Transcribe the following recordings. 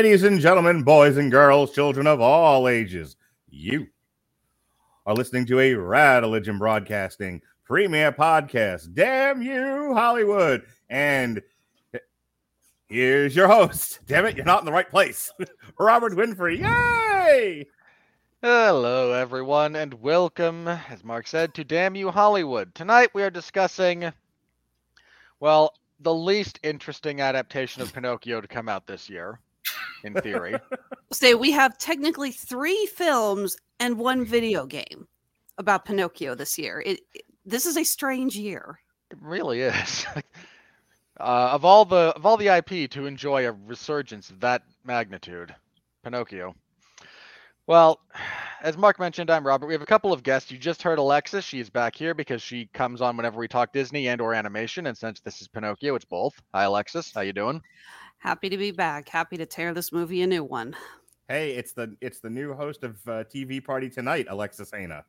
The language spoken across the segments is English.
Ladies and gentlemen, boys and girls, children of all ages, you are listening to a Radeligion Broadcasting premiere podcast. Damn you, Hollywood! And here's your host. Damn it, you're not in the right place. Robert Winfree. Yay! Hello, everyone, and welcome, as Mark said, to Damn You Hollywood. Tonight we are discussing, well, the least interesting adaptation of Pinocchio to come out this year, in theory. say we have technically three films and one video game about Pinocchio this year. It, it- this is a strange year. it really is. uh, of all the of all the IP to enjoy a resurgence of that magnitude, Pinocchio. Well, as Mark mentioned, I'm Robert. We have a couple of guests. You just heard Alexis. She is back here because she comes on whenever we talk Disney and or animation. And since this is Pinocchio, it's both. Hi, Alexis. How you doing? Happy to be back. Happy to tear this movie a new one. Hey, it's the it's the new host of uh, TV Party Tonight, Alexis Hejna.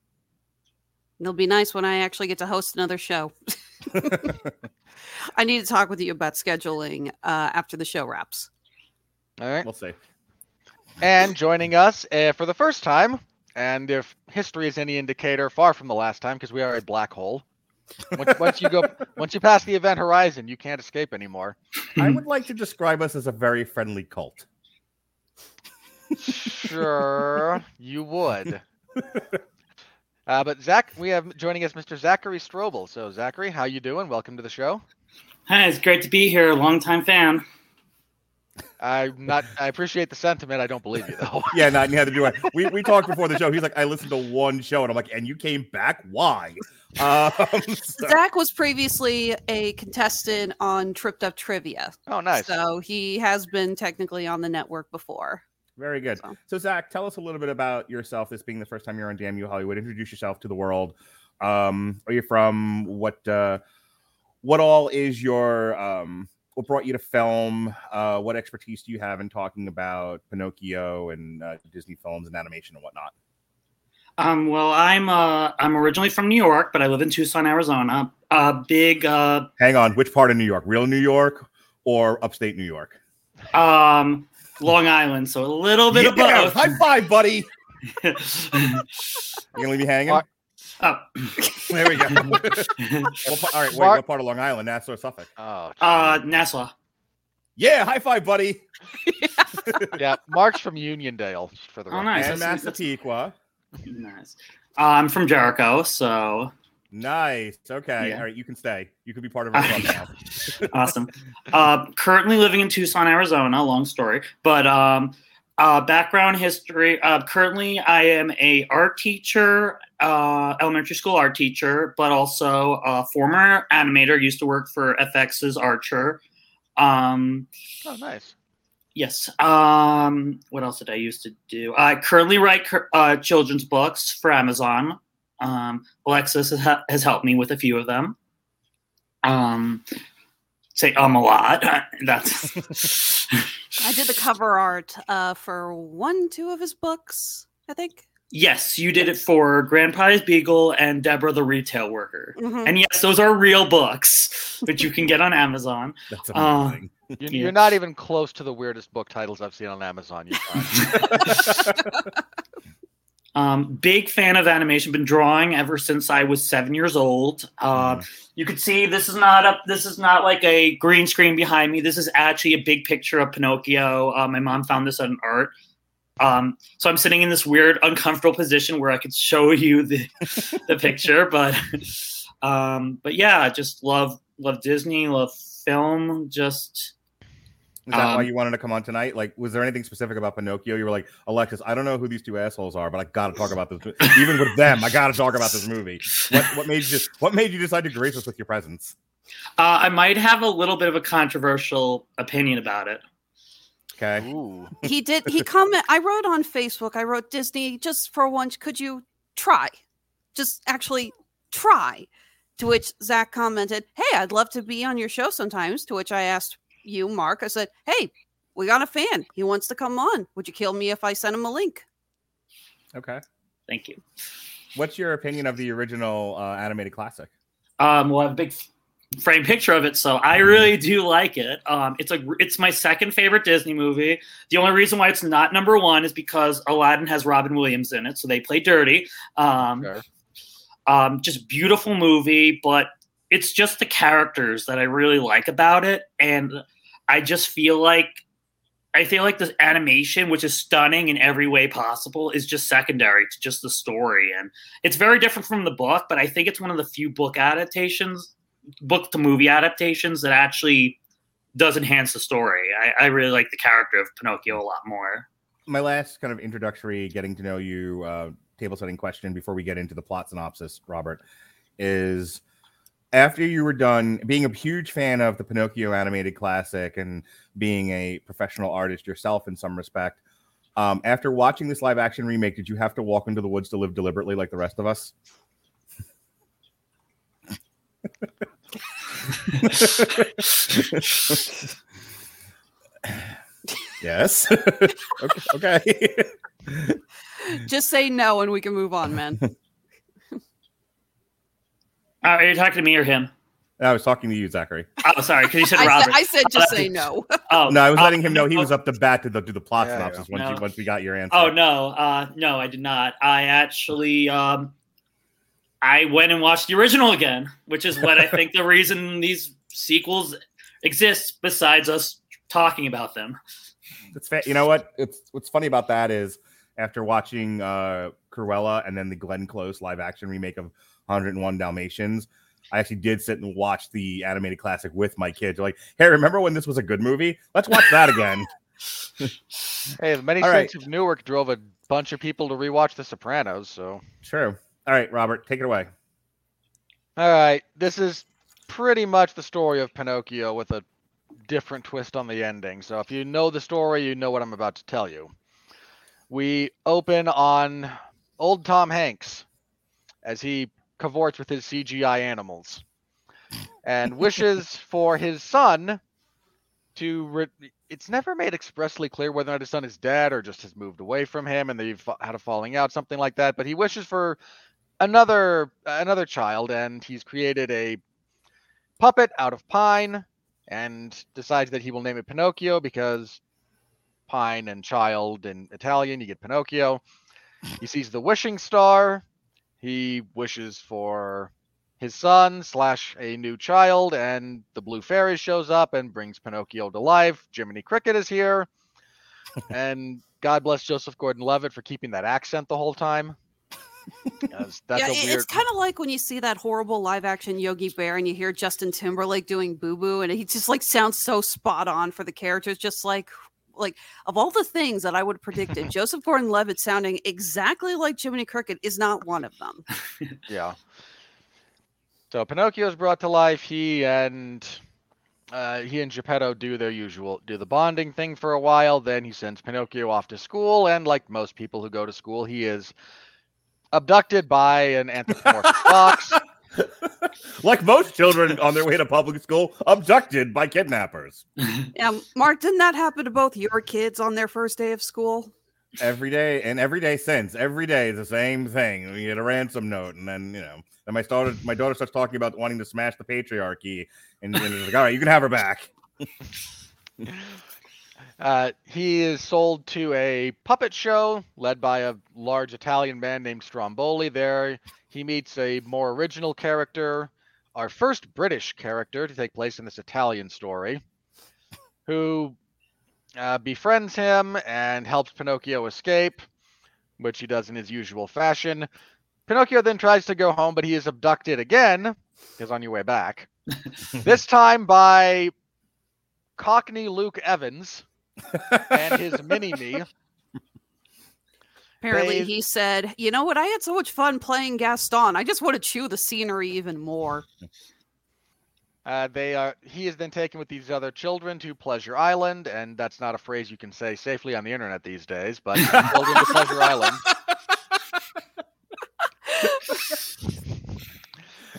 It'll be nice when I actually get to host another show. I need to talk with you about scheduling uh, after the show wraps. All right. we'll see. And joining us uh, for the first time, and if history is any indicator, far from the last time, because we are a black hole. Once, once you go, once you pass the event horizon, you can't escape anymore. I would like to describe us as a very friendly cult. Sure, you would. Uh, but Zach, we have joining us Mr. Zachary Strobel. So Zachary, how you doing? Welcome to the show. Hi, it's great to be here. Longtime fan. I'm not. I appreciate the sentiment. I don't believe you though. Yeah, not neither do I. We we talked before the show. He's like, I listened to one show, and I'm like, and you came back? Why? Um, so- Zach was previously a contestant on Tripped Up Trivia. Oh, nice. So he has been technically on the network before. very good. So- So Zach, tell us a little bit about yourself. This being the first time you're on Damn You Hollywood, introduce yourself to the world. Um, are you from? What uh, what all is your um, what brought you to film? Uh, what expertise do you have in talking about Pinocchio and uh, Disney films and animation and whatnot? Um, well, I'm uh, I'm originally from New York, but I live in Tucson, Arizona. Uh, big uh, Hang on, which part of New York? Real New York or upstate New York? um, Long Island, so a little bit Yeah, of High five, buddy. both. You gonna leave me hanging? Mark- oh. There we go. What all right, wait, Mark- what part of Long Island? Nassau or Suffolk? Oh, uh. Nassau. Yeah, high five, buddy. yeah. Mark's from Uniondale. For the Oh, record. nice. and that's- Massapequa. Nice. Uh, I'm from Jericho, so Nice. Okay. Yeah. All right, you can stay. You can be part of our club now. awesome. Uh, currently living in Tucson, Arizona. Long story, but um, uh, background history. Uh, currently, I am a art teacher, uh, elementary school art teacher, but also a former animator. Used to work for FX's Archer. Um, Oh, nice. yes. Um, what else did I used to do? I currently write uh, children's books for Amazon. Um, Alexis has, ha- has helped me with a few of them. Um, say um a lot. That's I did the cover art uh, for one, two of his books, I think. yes, you did it for Grandpa's Beagle and Deborah the Retail Worker. Mhm. And yes, those are real books, which you can get on Amazon. That's Uh, amazing. You, Yeah. You're not even close to the weirdest book titles I've seen on Amazon. Um, big fan of animation. Been drawing ever since I was seven years old. Uh, Mhm. You can see this is not a this is not like a green screen behind me. This is actually a big picture of Pinocchio. Uh, my mom found this on art. Um, so I'm sitting in this weird, uncomfortable position where I could show you the the picture, but um, but yeah, just love love Disney, love film. Just Is that why um, you wanted to come on tonight? Like, was there anything specific about Pinocchio? You were like, Alexis, I don't know who these two assholes are, but I got to talk about this. mo- Even with them, I got to talk about this movie. What, what made you? What made you decide to grace us with your presence? uh, I might have a little bit of a controversial opinion about it. Okay. Ooh. he did he comment i wrote on facebook i wrote disney just for once could you try just actually try to which zach commented hey i'd love to be on your show sometimes to which i asked you mark i said hey we got a fan he wants to come on would you kill me if i sent him a link Okay. Thank you. What's your opinion of the original uh, animated classic? Um, well, I have a big frame picture of it, so I really do like it. Um, it's a it's my second favorite Disney movie. The only reason why it's not number one is because Aladdin has Robin Williams in it, so they play dirty. Um, Sure. um, just beautiful movie, but it's just the characters that I really like about it, and I just feel like I feel like this animation, which is stunning in every way possible, is just secondary to just the story, and it's very different from the book. But I think it's one of the few book adaptations, book to movie adaptations that actually does enhance the story. I, I really like the character of Pinocchio a lot more. My last kind of introductory, getting to know you, uh, table setting question before we get into the plot synopsis, Robert, is after you were done being a huge fan of the Pinocchio animated classic and being a professional artist yourself in some respect, um, after watching this live action remake, did you have to walk into the woods to live deliberately like the rest of us? yes. okay. okay. just say no and we can move on man are you talking to me or him? I was talking to you, Zachary. Oh, sorry, because you said I, said, Robert. I said Oh, just that's- say no Oh No, I was uh, letting him know he no. was up to bat to the, do the plot Yeah, synopsis once, No. you, once we got your answer. Oh no, uh, no, I did not. I actually, um, I went and watched the original again, which is what I think the reason these sequels exist. Besides us talking about them, It's fa- you know what? It's what's funny about that is after watching uh Cruella and then the Glenn Close live action remake of 101 Dalmatians, I actually did sit and watch the animated classic with my kids. They're like, hey, remember when this was a good movie? Let's watch that again. Hey, the many All right. saints of Newark drove a bunch of people to rewatch The Sopranos. So, True. All right, Robert, take it away. all right, this is pretty much the story of Pinocchio with a different twist on the ending. So, if you know the story, you know what I'm about to tell you. We open on old Tom Hanks as he cavorts with his CGI animals and wishes for his son to. Re- it's never made expressly clear whether or not his son is dead or just has moved away from him and they've had a falling out, something like that. But he wishes for another another child, and he's created a puppet out of pine and decides that he will name it Pinocchio because pine and child in Italian, you get Pinocchio. He sees the wishing star. He wishes for his son slash a new child, and the blue fairy shows up and brings Pinocchio to life. Jiminy Cricket is here, and God bless Joseph Gordon-Levitt for keeping that accent the whole time. 'Cause That's yeah, a weird. it's kind of like when you see that horrible live action Yogi Bear and you hear Justin Timberlake doing Boo Boo, and he just like sounds so spot on for the characters. Just like, like of all the things that I would have predicted, Joseph Gordon-Levitt sounding exactly like Jiminy Cricket is not one of them. Yeah. So Pinocchio is brought to life. He and uh, he and Geppetto do their usual, do the bonding thing for a while. Then he sends Pinocchio off to school, and like most people who go to school, he is abducted by an anthropomorphic fox. Like most children on their way to public school, abducted by kidnappers. Yeah, Mark, didn't that happen to both your kids on their first day of school? every day and every day since every day is the same thing we get a ransom note and then you know then my daughter my daughter starts talking about wanting to smash the patriarchy and, and it's like all right you can have her back Uh, he is sold to a puppet show led by a large Italian man named Stromboli. There, he meets a more original character, our first British character to take place in this Italian story, who uh, befriends him and helps Pinocchio escape, which he does in his usual fashion. Pinocchio then tries to go home, but he is abducted again, because on your way back, this time by Cockney Luke Evans and his mini me. Apparently, They- he said, "You know what? I had so much fun playing Gaston. I just want to chew the scenery even more." Uh, they are. He is then taken with these other children to Pleasure Island, and that's not a phrase you can say safely on the internet these days. But children to Pleasure Island,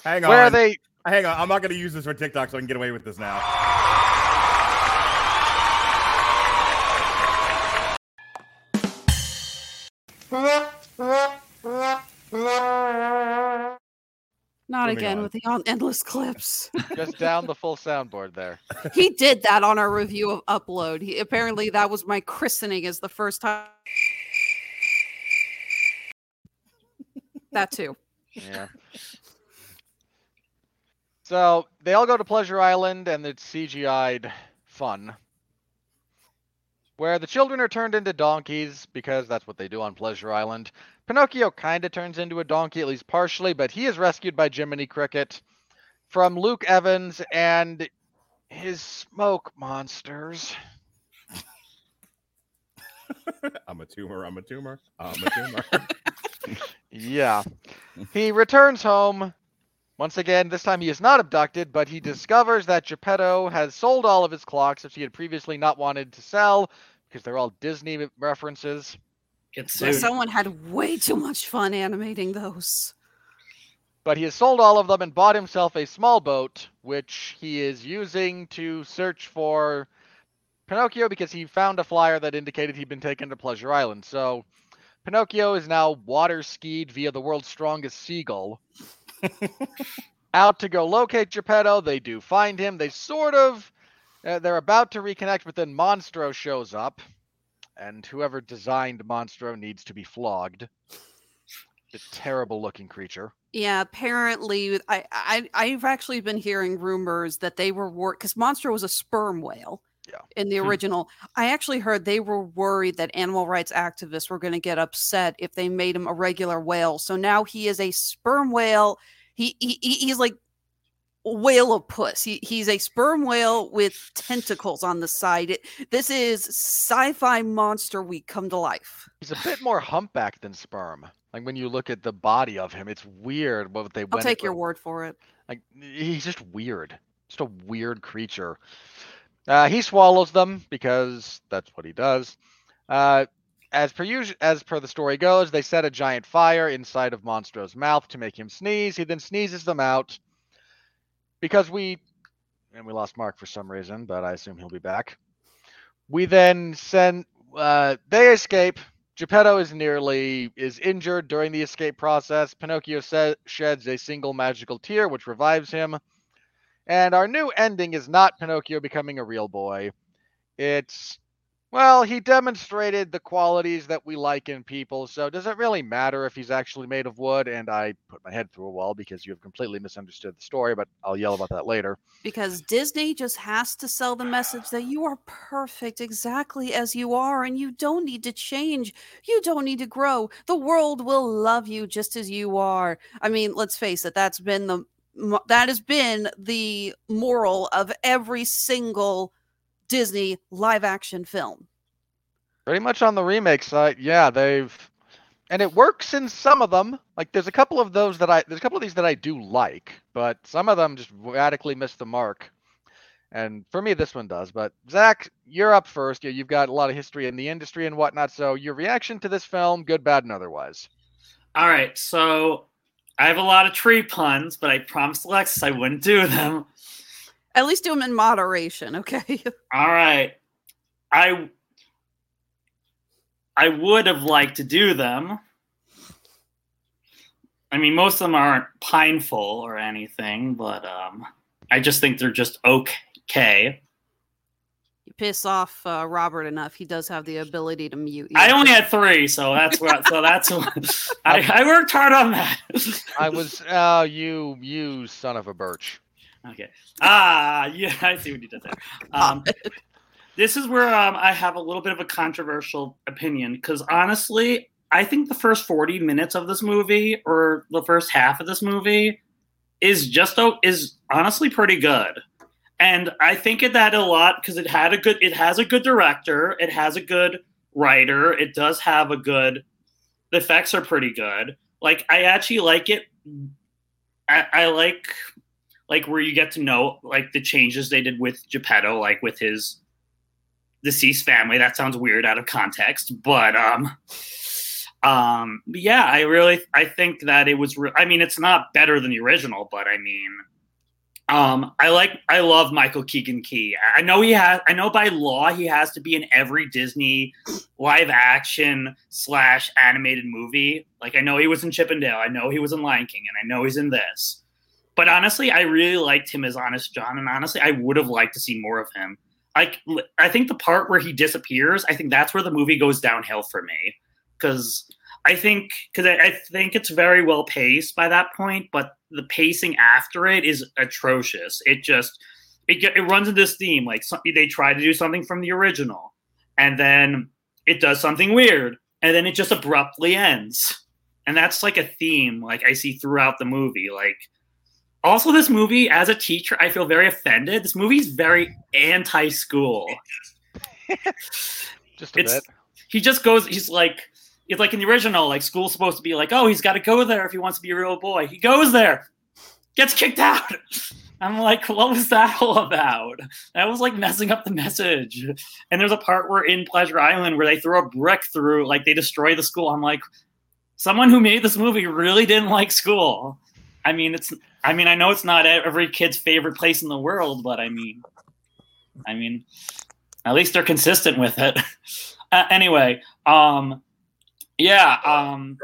Hang on. where are they Hang on. I'm not going to use this for TikTok so I can get away with this now. Not Moving again on. with the on- endless clips. just down the full soundboard there. he did that on our review of Upload. He apparently that was my christening as the first time. That too. Yeah. So they all go to Pleasure Island, and it's CGI'd fun. Where the children are turned into donkeys because that's what they do on Pleasure Island. Pinocchio kind of turns into a donkey, at least partially, but he is rescued by Jiminy Cricket from Luke Evans and his smoke monsters. I'm a tumor. I'm a tumor. I'm a tumor. Yeah. he returns home. Once again, this time he is not abducted, but he discovers that Geppetto has sold all of his clocks, which he had previously not wanted to sell because they're all Disney references. Get So sued. someone had way too much fun animating those. But he has sold all of them and bought himself a small boat, which he is using to search for Pinocchio because he found a flyer that indicated he'd been taken to Pleasure Island. So Pinocchio is now water skied via the world's strongest seagull. out to go locate Geppetto. They do find him. They sort of, uh, they're about to reconnect, but then Monstro shows up, and whoever designed Monstro needs to be flogged. A terrible looking creature. Yeah, apparently, I, I I've actually been hearing rumors that they were war because Monstro was a sperm whale. Yeah. In the Hmm. original, I actually heard they were worried that animal rights activists were going to get upset if they made him a regular whale. So now he is a sperm whale. He, he he- he's like whale of puss. He, he's a sperm whale with tentacles on the side. It, this is sci-fi monster week come to life. He's a bit more humpback than sperm. Like when you look at the body of him, it's weird what they I'll take your with. word for it. Like he's just weird. Just a weird creature. Uh, he swallows them because that's what he does. Uh, as per as per the story goes, they set a giant fire inside of Monstro's mouth to make him sneeze. He then sneezes them out because we and we lost Mark for some reason, but I assume he'll be back. We then send. Uh, they escape. Geppetto is nearly is injured during the escape process. Pinocchio se- sheds a single magical tear, which revives him. And our new ending is not Pinocchio becoming a real boy. It's well, he demonstrated the qualities that we like in people. So does it really matter if he's actually made of wood? And I put my head through a wall because you have completely misunderstood the story, but I'll yell about that later. because Disney just has to sell the message that you are perfect exactly as you are and you don't need to change. You don't need to grow. The world will love you just as you are. I mean, let's face it, that's been the that has been the moral of every single Disney live action film. Pretty much on the remake side, yeah, they've and it works in some of them. Like there's a couple of those that I there's a couple of these that I do like, but some of them just radically miss the mark. And for me, this one does. But Zach, you're up first. You- You've got a lot of history in the industry and whatnot. So your reaction to this film, good, bad, and otherwise. All right, so I have a lot of tree puns, but I promised Alexis I wouldn't do them. At least do them in moderation, okay? All right, I I would have liked to do them. I mean, most of them aren't pineful or anything, but um, I just think they're just okay. You piss off uh, Robert enough, he does have the ability to mute you. I only had three, so that's what. So that's what I, I worked hard on that. I was, oh, you, you son of a birch. Okay. Ah, yeah, I see what you did there. Um, this is where um, I have a little bit of a controversial opinion because honestly, I think the first 40 minutes of this movie or the first half of this movie is just o- is honestly pretty good. And I think of that a lot because it had a good it has a good director, it has a good writer, it does have a good the effects are pretty good. Like I actually like it I, I like like where you get to know like the changes they did with Geppetto, like with his deceased family. That sounds weird out of context, but um, um, yeah, I really I think that it was. Re- I mean, it's not better than the original, but I mean, um, I like I love Michael Keegan Key. I know he has. I know by law he has to be in every Disney live action slash animated movie. Like I know he was in Chip 'n Dale. I know he was in Lion King, and I know he's in this. But honestly, I really liked him as Honest John, and honestly, I would have liked to see more of him. Like I think the part where he disappears, I think that's where the movie goes downhill for me because I think because I, I think it's very well paced by that point, but the pacing after it is atrocious. It just it it runs into this theme like some, they try to do something from the original, and then it does something weird, and then it just abruptly ends, and that's like a theme like I see throughout the movie. Like also this movie as a teacher, I feel very offended. This movie's very anti-school. Just a It's bit. he just goes. He's like, it's like in the original, like school's supposed to be like, oh, he's got to go there if he wants to be a real boy. He goes there, gets kicked out. I'm like, what was that all about? That was like messing up the message. And there's a part where in Pleasure Island where they throw a brick through, like they destroy the school. I'm like, someone who made this movie really didn't like school. I mean, it's. I mean, I know it's not every kid's favorite place in the world, but I mean, I mean, at least they're consistent with it. Uh, anyway, um, yeah, um,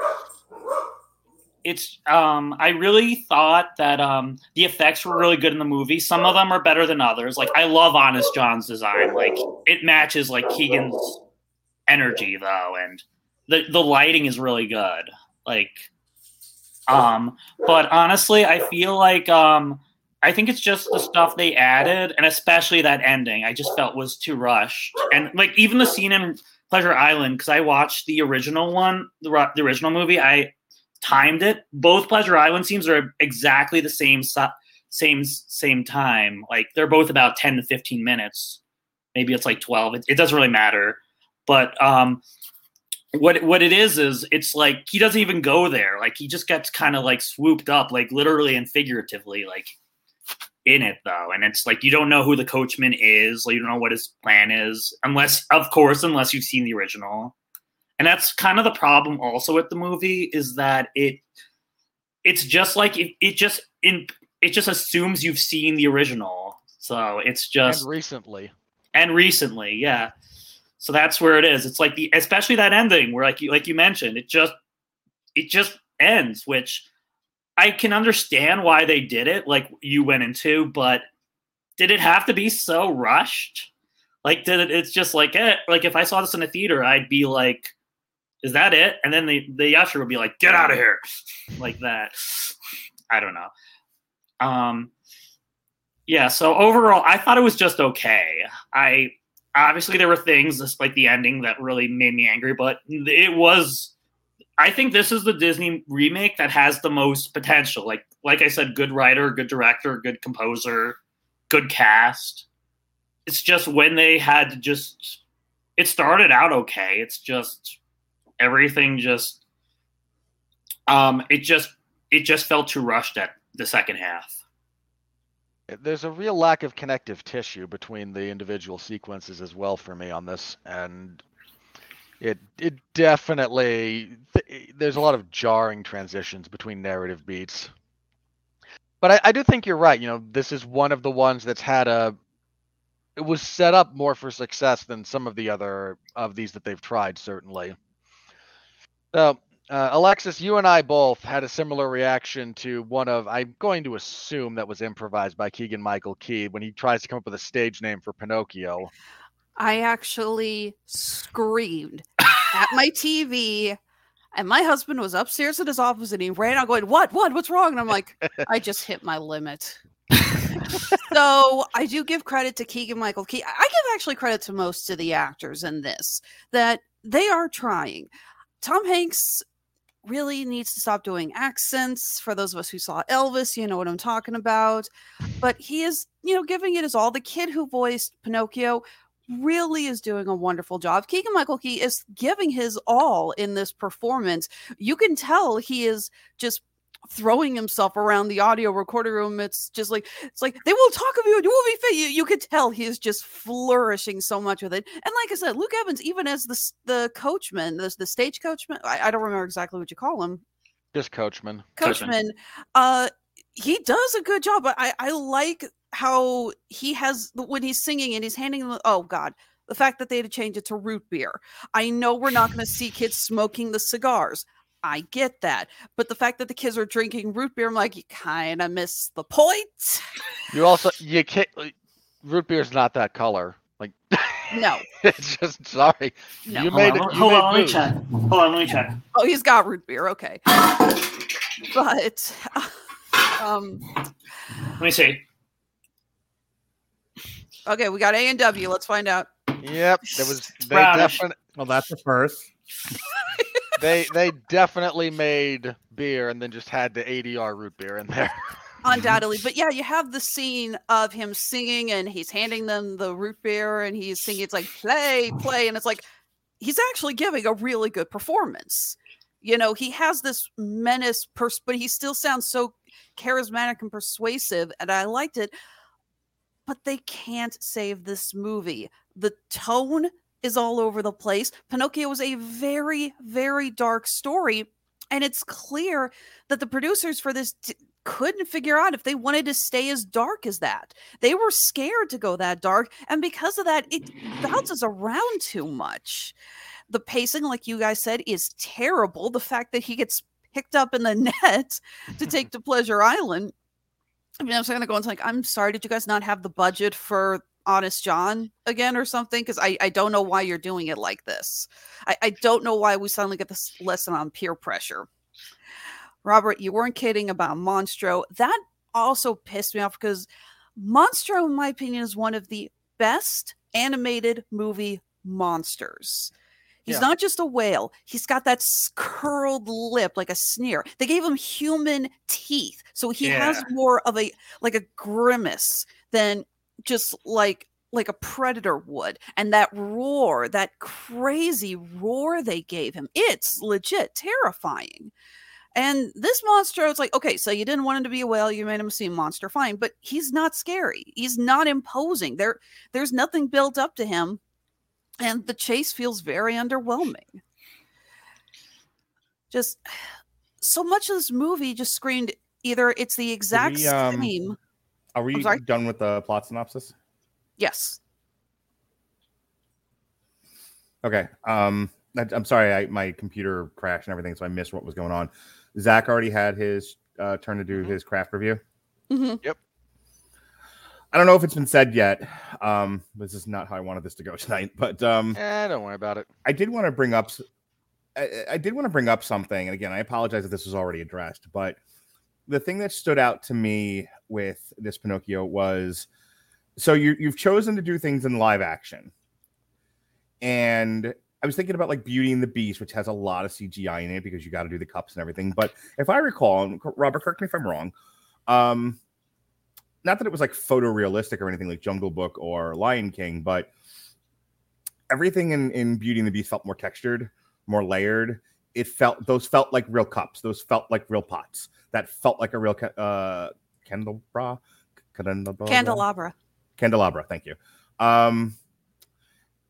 it's um, I really thought that um, the effects were really good in the movie. Some of them are better than others. Like I love Honest John's design. Like it matches like Keegan's energy though, and the the lighting is really good. Like, um, but honestly, I feel like um. I think it's just the stuff they added, and especially that ending. I just felt was too rushed, and like even the scene in Pleasure Island, because I watched the original one, the, the original movie. I timed it. Both Pleasure Island scenes are exactly the same same same time. Like they're both about ten to fifteen minutes. Maybe it's like twelve. It, it doesn't really matter. But um, what what it is is it's like he doesn't even go there. Like he just gets kind of like swooped up, like literally and figuratively, like in it though. And it's like you don't know who the coachman is, like you don't know what his plan is, unless of course, unless you've seen the original. And that's kind of the problem also with the movie is that it it's just like it, it just in it just assumes you've seen the original. So it's just and recently. and recently, yeah. So that's where it is. It's like the especially that ending where like you like you mentioned, it just it just ends, which I can understand why they did it, like you went into, but did it have to be so rushed? Like did it it's just like it. like if I saw this in a theater, I'd be like, is that it? And then the the usher would be like, get out of here. like that. I don't know. Um yeah, so overall I thought it was just okay. I obviously there were things just like the ending that really made me angry, but it was I think this is the Disney remake that has the most potential. Like like I said, good writer, good director, good composer, good cast. It's just when they had just it started out okay. It's just everything just um it just it just felt too rushed at the second half. There's a real lack of connective tissue between the individual sequences as well for me on this, and it it definitely th- there's a lot of jarring transitions between narrative beats. But I, I do think you're right. You know, this is one of the ones that's had a it was set up more for success than some of the other of these that they've tried, certainly. So, uh, Alexis, you and I both had a similar reaction to one of, I'm going to assume that was improvised by Keegan Michael Key when he tries to come up with a stage name for Pinocchio. I actually screamed at my TV, and my husband was upstairs in his office, and he ran out going, "What? What? What's wrong?" And I'm like, "I just hit my limit." so I do give credit to Keegan Michael Key. I give actually credit to most of the actors in this that they are trying. Tom Hanks really needs to stop doing accents. For those of us who saw Elvis, you know what I'm talking about. But he is, you know, giving it his all. The kid who voiced Pinocchio really is doing a wonderful job. Keegan Michael Key is giving his all in this performance. You can tell he is just throwing himself around the audio recording room. It's just like it's like they will talk of you. You will be fit. You, you could tell he is just flourishing so much with it. And like I said, Luke Evans, even as the the coachman, the the stage coachman, I, I don't remember exactly what you call him, Just coachman. Coachman. coachman. Uh, he does a good job. I I like how he has when he's singing and he's handing them. Oh God. The fact that they had to change it to root beer. I know we're not going to see kids smoking the cigars. I get that. But the fact that the kids are drinking root beer, I'm like, you kind of miss the point. You also you can't. like, Root beer's not that color. Like No, it's just sorry. no. You Hold made on, it. hold You on, let me check. Hold on, let me check. Oh, he's got root beer. Okay. But, um, Let me see. okay, we got A and W. Let's find out. Yep, there was. They Brownish. definitely Well, that's the first. they they definitely made beer and then just had the ADR root beer in there. undoubtedly but yeah you have the scene of him singing and he's handing them the root beer and he's singing it's like play play and it's like he's actually giving a really good performance you know he has this menace pers- but he still sounds so charismatic and persuasive and i liked it but they can't save this movie the tone is all over the place pinocchio is a very very dark story and it's clear that the producers for this d- couldn't figure out if they wanted to stay as dark as that. They were scared to go that dark, and because of that, it bounces around too much. The pacing, like you guys said, is terrible. The fact that he gets picked up in the net to take to Pleasure Island. I mean, I'm going to go and like, I'm sorry, did you guys not have the budget for Honest John again or something? Because I, I don't know why you're doing it like this. I, I don't know why we suddenly get this lesson on peer pressure. Robert, you weren't kidding about Monstro. That also pissed me off because Monstro, in my opinion, is one of the best animated movie monsters. He's Yeah. not just a whale. He's got that curled lip like a sneer. They gave him human teeth. So he has more of a like a grimace than just like like a predator would. And that roar, that crazy roar they gave him, it's legit terrifying. And this monster, it's like, okay, so you didn't want him to be a whale, you made him seem monster, fine, but he's not scary. He's not imposing. There, there's nothing built up to him, and the chase feels very underwhelming. Just so much of this movie just screamed either it's the exact we, um, same. Are we done with the plot synopsis? Yes. Okay. Um, I, I'm sorry, I, my computer crashed and everything, so I missed what was going on. Zach already had his uh, turn to do Mhm. his craft review. hmm I don't know if it's been said yet. Um, this is not how I wanted this to go tonight, but um, eh, don't worry about it. I did want to bring up. I did want to bring up something, and again, I apologize if this was already addressed, but the thing that stood out to me with this Pinocchio was so you you've chosen to do things in live action, and I was thinking about like Beauty and the Beast, which has a lot of CGI in it because you got to do the cups and everything. But if I recall, and Robert, correct me if I'm wrong, um, not that it was like photorealistic or anything like Jungle Book or Lion King, but everything in, in Beauty and the Beast felt more textured, more layered. It felt those felt like real cups. Those felt like real pots. That felt like a real uh, candelabra, candelabra, Candelabra. candelabra. Thank you. Um,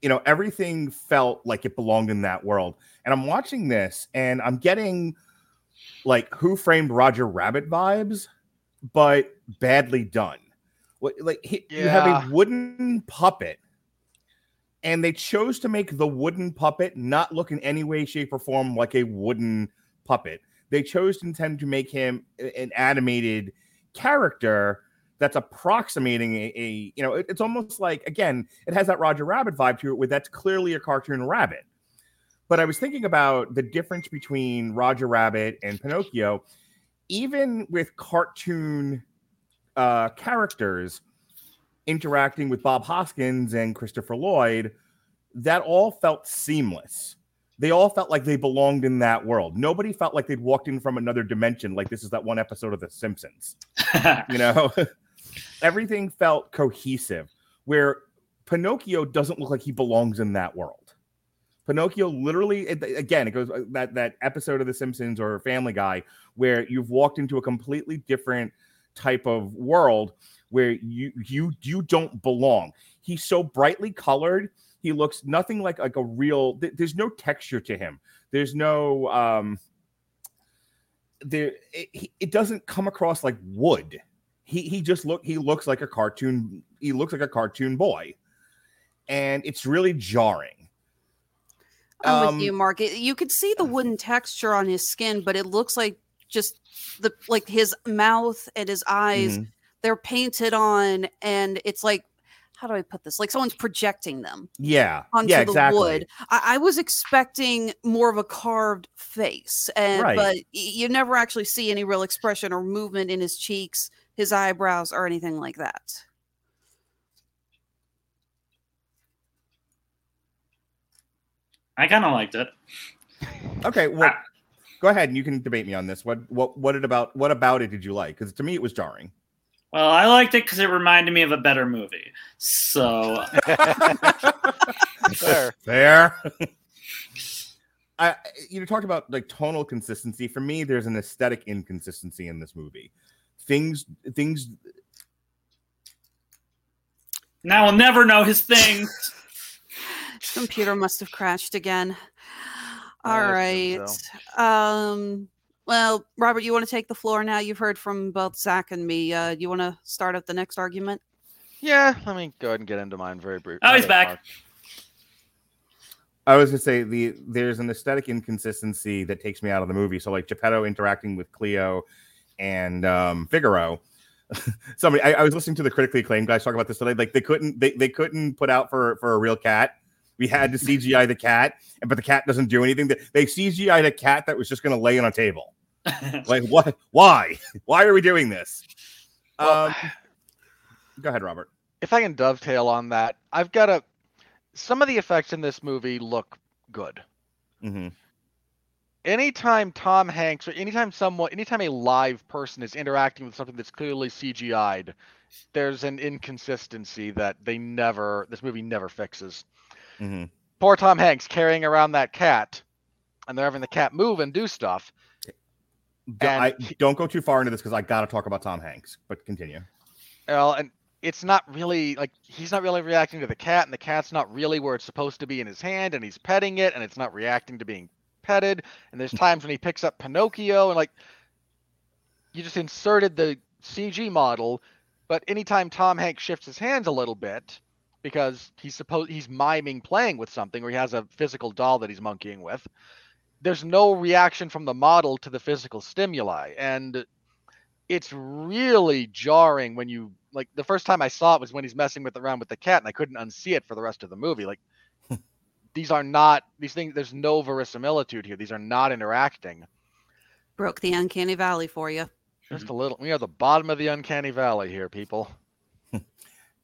you know, everything felt like it belonged in that world. And I'm watching this, and I'm getting like Who Framed Roger Rabbit vibes, but badly done. What like he, you have a wooden puppet, and they chose to make the wooden puppet not look in any way, shape, or form like a wooden puppet. They chose to intend to make him an animated character that's approximating a, a you know it- it's almost like again it has that roger rabbit vibe to it where that's clearly a cartoon rabbit but i was thinking about the difference between roger rabbit and pinocchio even with cartoon uh characters interacting with bob hoskins and christopher lloyd that all felt seamless. They all felt like they belonged in that world. Nobody felt like they'd walked in from another dimension like this is that one episode of the simpsons you know? Everything felt cohesive where pinocchio doesn't look like he belongs in that world Pinocchio literally it- again it goes uh, that that episode of The Simpsons or Family Guy where you've walked into a completely different type of world where you you you don't belong. He's so brightly colored. He looks nothing like like a real. th- There's no texture to him. There's no um. There it, it doesn't come across like wood. He he just look he looks like a cartoon. He looks like a cartoon boy, and it's really jarring. I'm Um, with you, Mark. You could see the wooden texture on his skin, but it looks like just the like his mouth and his eyes. Mhm. They're painted on, and it's like, how do I put this? Like someone's projecting them Yeah, onto yeah, the exactly. wood. I, I was expecting more of a carved face, and Right. but you never actually see any real expression or movement in his cheeks, his eyebrows, or anything like that. I kind of liked it. Okay, well, ah. go ahead and you can debate me on this. What what what it about what about it did you like? Because to me it was jarring. Well, I liked it because it reminded me of a better movie. So Fair. Fair. I you talked about like tonal consistency. For me, there's an aesthetic inconsistency in this movie. Things things now we'll never know his thing. Computer must have crashed again. I All assume right. Um. Well, Robert, you want to take the floor now? You've heard from both Zach and me. Uh, you want to start up the next argument? Yeah, let me go ahead and get into mine very briefly. Oh, he's back. I was gonna say the there's an aesthetic inconsistency that takes me out of the movie. So like Geppetto interacting with Cleo and um Figaro. Somebody I, I was listening to the critically acclaimed guys talk about this today. Like they couldn't they, they couldn't put out for for a real cat. We had to CGI the cat, and but the cat doesn't do anything. They- They CGI'd a cat that was just gonna lay on a table. Like what? Why? Why are we doing this? Well, um, go ahead, Robert. if I can dovetail on that, I've got a. Some of the effects in this movie look good. hmm Anytime Tom Hanks or anytime someone, anytime a live person is interacting with something that's clearly CGI'd, there's an inconsistency that they never, this movie never fixes. Hmm Poor Tom Hanks carrying around that cat, and they're having the cat move and do stuff. And I don't go too far into this because I got to talk about Tom Hanks. But continue. Well, and it's not really like he's not really reacting to the cat, and the cat's not really where it's supposed to be in his hand, and he's petting it, and it's not reacting to being petted. And there's times when he picks up Pinocchio, and like you just inserted the CG model, but anytime Tom Hanks shifts his hands a little bit because he's supposed he's miming playing with something, or he has a physical doll that he's monkeying with. There's no reaction from the model to the physical stimuli, and it's really jarring when you like the first time I saw it was when he's messing with around with the cat and I couldn't unsee it for the rest of the movie. Like these are not these things there's no verisimilitude here. These are not interacting. Broke the uncanny valley for you. Just a little we are the bottom of the uncanny valley here, people.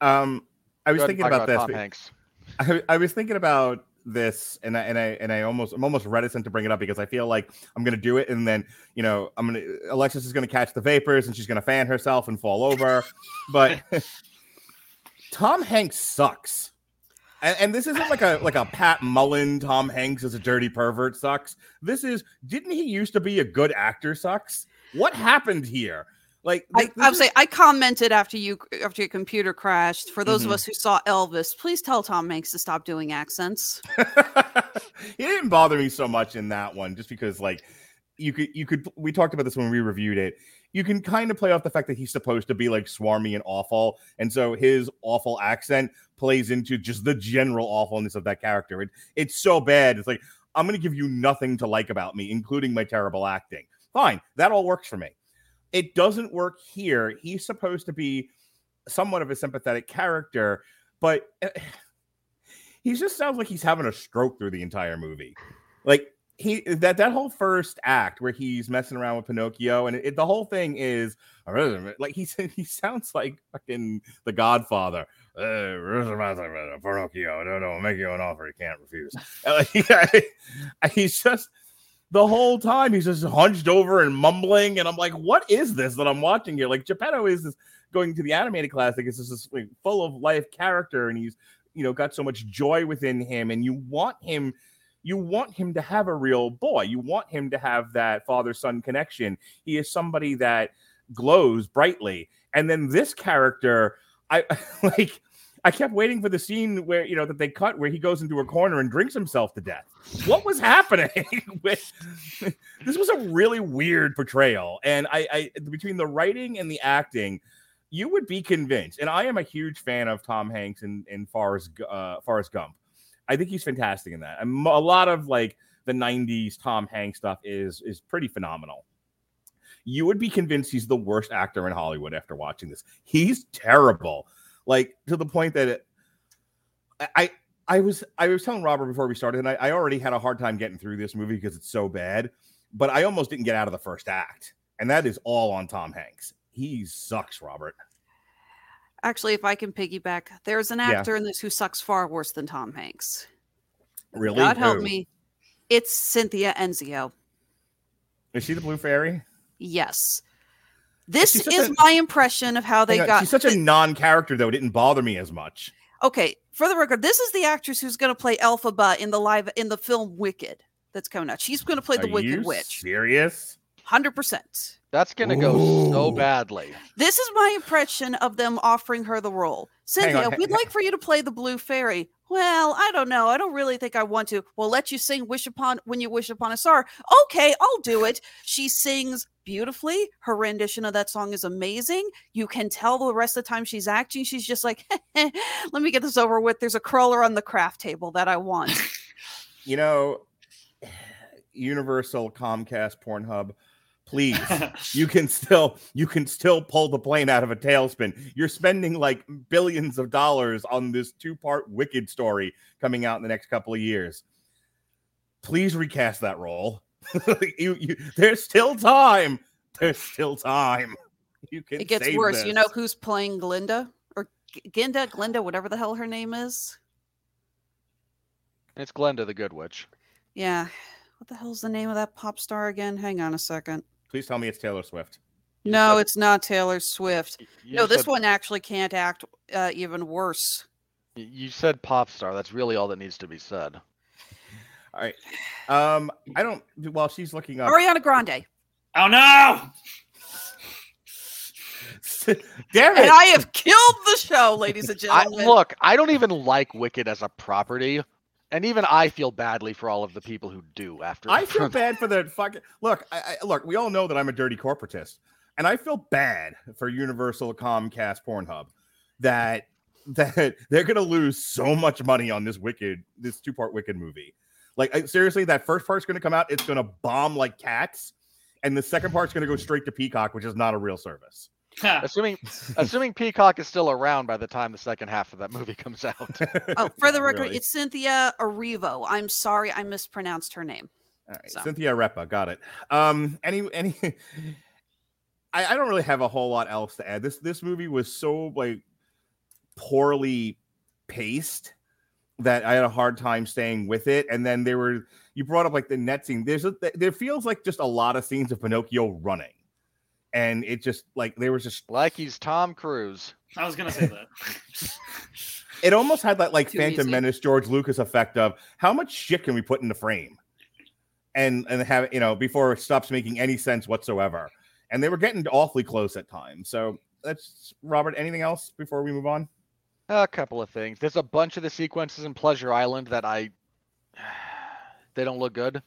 Um, I was Go ahead and thinking talk about, this. I, I was thinking about this, and I and I and I almost I'm almost reticent to bring it up because I feel like I'm gonna do it, and then you know I'm gonna Alexis is gonna catch the vapors, and she's gonna fan herself and fall over. But Tom Hanks sucks. And, and this isn't like a like a Pat Mullen Tom Hanks as a dirty pervert sucks. This is didn't he used to be a good actor sucks? What happened here? Like I, I would this say I commented after you after your computer crashed. For those Mhm. of us who saw Elvis, please tell Tom Hanks to stop doing accents. he didn't bother me so much in that one just because like you could you could we talked about this when we reviewed it you can kind of play off the fact that he's supposed to be like swarmy and awful and so his awful accent plays into just the general awfulness of that character it, it's so bad it's like i'm going to give you nothing to like about me including my terrible acting fine that all works for me it doesn't work here he's supposed to be somewhat of a sympathetic character but eh, he just sounds like he's having a stroke through the entire movie. Like he that that whole first act where he's messing around with Pinocchio and it, the whole thing is like he he sounds like fucking the Godfather. Pinocchio, no, no, make you an offer you can't refuse. He's just the whole time he's just hunched over and mumbling, and I'm like, what is this that I'm watching here? Like Geppetto is this going to the animated classic, it's just this like, full of life character, and he's you know got so much joy within him and you want him you want him to have a real boy. You want him to have that father son connection. He is somebody that glows brightly. And then this character, I like, I kept waiting for the scene where, you know, that they cut where he goes into a corner and drinks himself to death. What was happening with this? Was a really weird portrayal. And I, I, between the writing and the acting, you would be convinced. And I am a huge fan of Tom Hanks in, in Forrest, uh, Forrest Gump. I think he's fantastic in that. And a lot of like the 90s Tom Hanks stuff is is pretty phenomenal. You would be convinced he's the worst actor in Hollywood after watching this. He's terrible. Like to the point that it, I I was I was telling Robert before we started, and I, I already had a hard time getting through this movie because it's so bad. But I almost didn't get out of the first act, and that is all on Tom Hanks. He sucks, Robert. Actually, if I can piggyback, there's an Yeah. actor in this who sucks far worse than Tom Hanks. Really? God help me. It's Cynthia Enzio. Is she the Blue Fairy? Yes. This is a- my impression of how they oh got. She's such a non-character, though. It didn't bother me as much. okay, for the record, this is the actress who's going to play Elphaba in the live in the film Wicked. That's coming out. She's going to play the Are Wicked Witch. Serious? Hundred percent. That's gonna go so badly. This is my impression of them offering her the role. Cynthia, on, we'd like for you to play the Blue Fairy. Well, I don't know. I don't really think I want to. We'll let you sing "Wish Upon When You Wish Upon a Star." Okay, I'll do it. She sings beautifully. Her rendition of that song is amazing. You can tell the rest of the time she's acting, she's just like, "Let me get this over with." There's a crawler on the craft table that I want. You know, Universal, Comcast, Pornhub. Please, you can still you can still pull the plane out of a tailspin. You're spending like billions of dollars on this two-part Wicked story coming out in the next couple of years. Please recast that role. you, you, there's still time. There's still time. You can. it gets save worse. You know who's playing Glinda or G- Ginda, Glinda, whatever the hell her name is. It's Glenda the Good Witch. Yeah. What the hell's the name of that pop star again? Hang on a second. Please tell me it's Taylor Swift. You No, said- it's not Taylor Swift. no, this said- one actually can't act uh, even worse. You said pop star. That's really all that needs to be said. All right. Um, I don't. While she's looking up, Ariana Grande. oh no! damn And it! I have killed the show, ladies and gentlemen. I, gentlemen. look, I don't even like Wicked as a property, and even I feel badly for all of the people who do. After I feel bad for the fucking look. I, I, look, we all know that I'm a dirty corporatist, and I feel bad for Universal, Comcast, Pornhub that that they're gonna lose so much money on this Wicked, this two part Wicked movie. Like I, seriously, that first part's gonna come out, it's gonna bomb like cats, and the second part's gonna go straight to Peacock, which is not a real service. Assuming assuming Peacock is still around by the time the second half of that movie comes out. oh, for the record, Really. it's Cynthia Erivo. I'm sorry, I mispronounced her name. All right, So. Cynthia Repa, got it. Um, any any, I, I don't really have a whole lot else to add. This this movie was so like poorly paced that I had a hard time staying with it. And then there were you brought up like the net scene. There's a there feels like just a lot of scenes of Pinocchio running, and it just like there was just like he's Tom Cruise. I was gonna say that. it almost had that like Too Phantom easy. Menace George Lucas effect of how much shit can we put in the frame, and and have you know before it stops making any sense whatsoever. And they were getting awfully close at times. So that's Robert. Anything else before we move on? A couple of things. There's a bunch of the sequences in Pleasure Island that I they don't look good.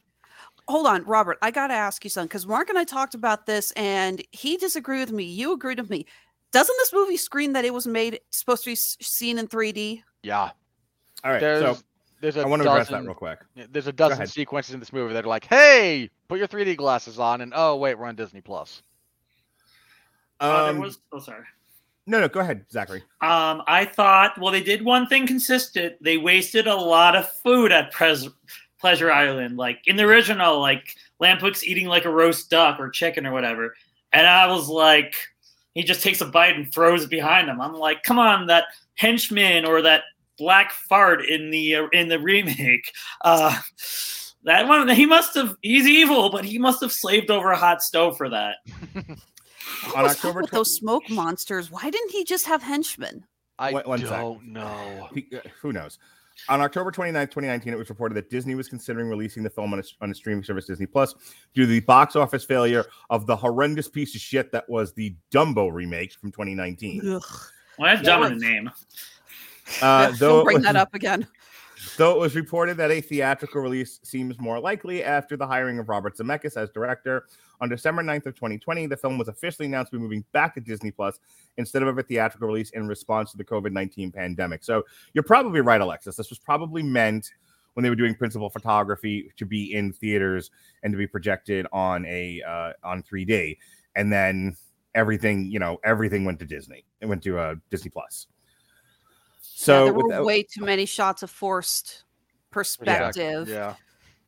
Hold on, Robert. I got to ask you something because Mark and I talked about this, and he disagreed with me. You agreed with me. Doesn't this movie scream that it was made supposed to be seen in 3D? Yeah. All right. There's so there's a I want to address that real quick. There's a dozen sequences in this movie that are like, "Hey, put your 3D glasses on," and oh wait, we're on Disney Plus. Oh, there Um, was. Oh, sorry. no, no, go ahead, Zachary. Um, I thought, well, they did one thing consistent. They wasted a lot of food at Pres- Pleasure Island. Like in the original, like Lampwick's eating like a roast duck or chicken or whatever. And I was like, he just takes a bite and throws it behind him. I'm like, come on, that henchman or that black fart in the uh, in the remake. Uh, that one, he must have. He's evil, but he must have slaved over a hot stove for that. What On was October with tw- those smoke monsters? Why didn't he just have henchmen? I One- one sec. don't know. He- uh, Who knows? On October 29th, 2019, it was reported that Disney was considering releasing the film on a, on a streaming service, Disney Plus, due to the box office failure of the horrendous piece of shit that was the Dumbo remake from 2019. Ugh. Well, that's dumb in the name. Uh, Don't though, bring that up again. though it was reported that a theatrical release seems more likely after the hiring of Robert Zemeckis as director. On December 9th of 2020, the film was officially announced to be moving back to Disney Plus instead of a theatrical release in response to the COVID-19 pandemic. So you're probably right, Alexis. This was probably meant when they were doing principal photography to be in theaters and to be projected on a uh, on 3D, and then everything you know everything went to Disney. It went to uh, Disney Plus. So yeah, there were without- way too many shots of forced perspective Yeah.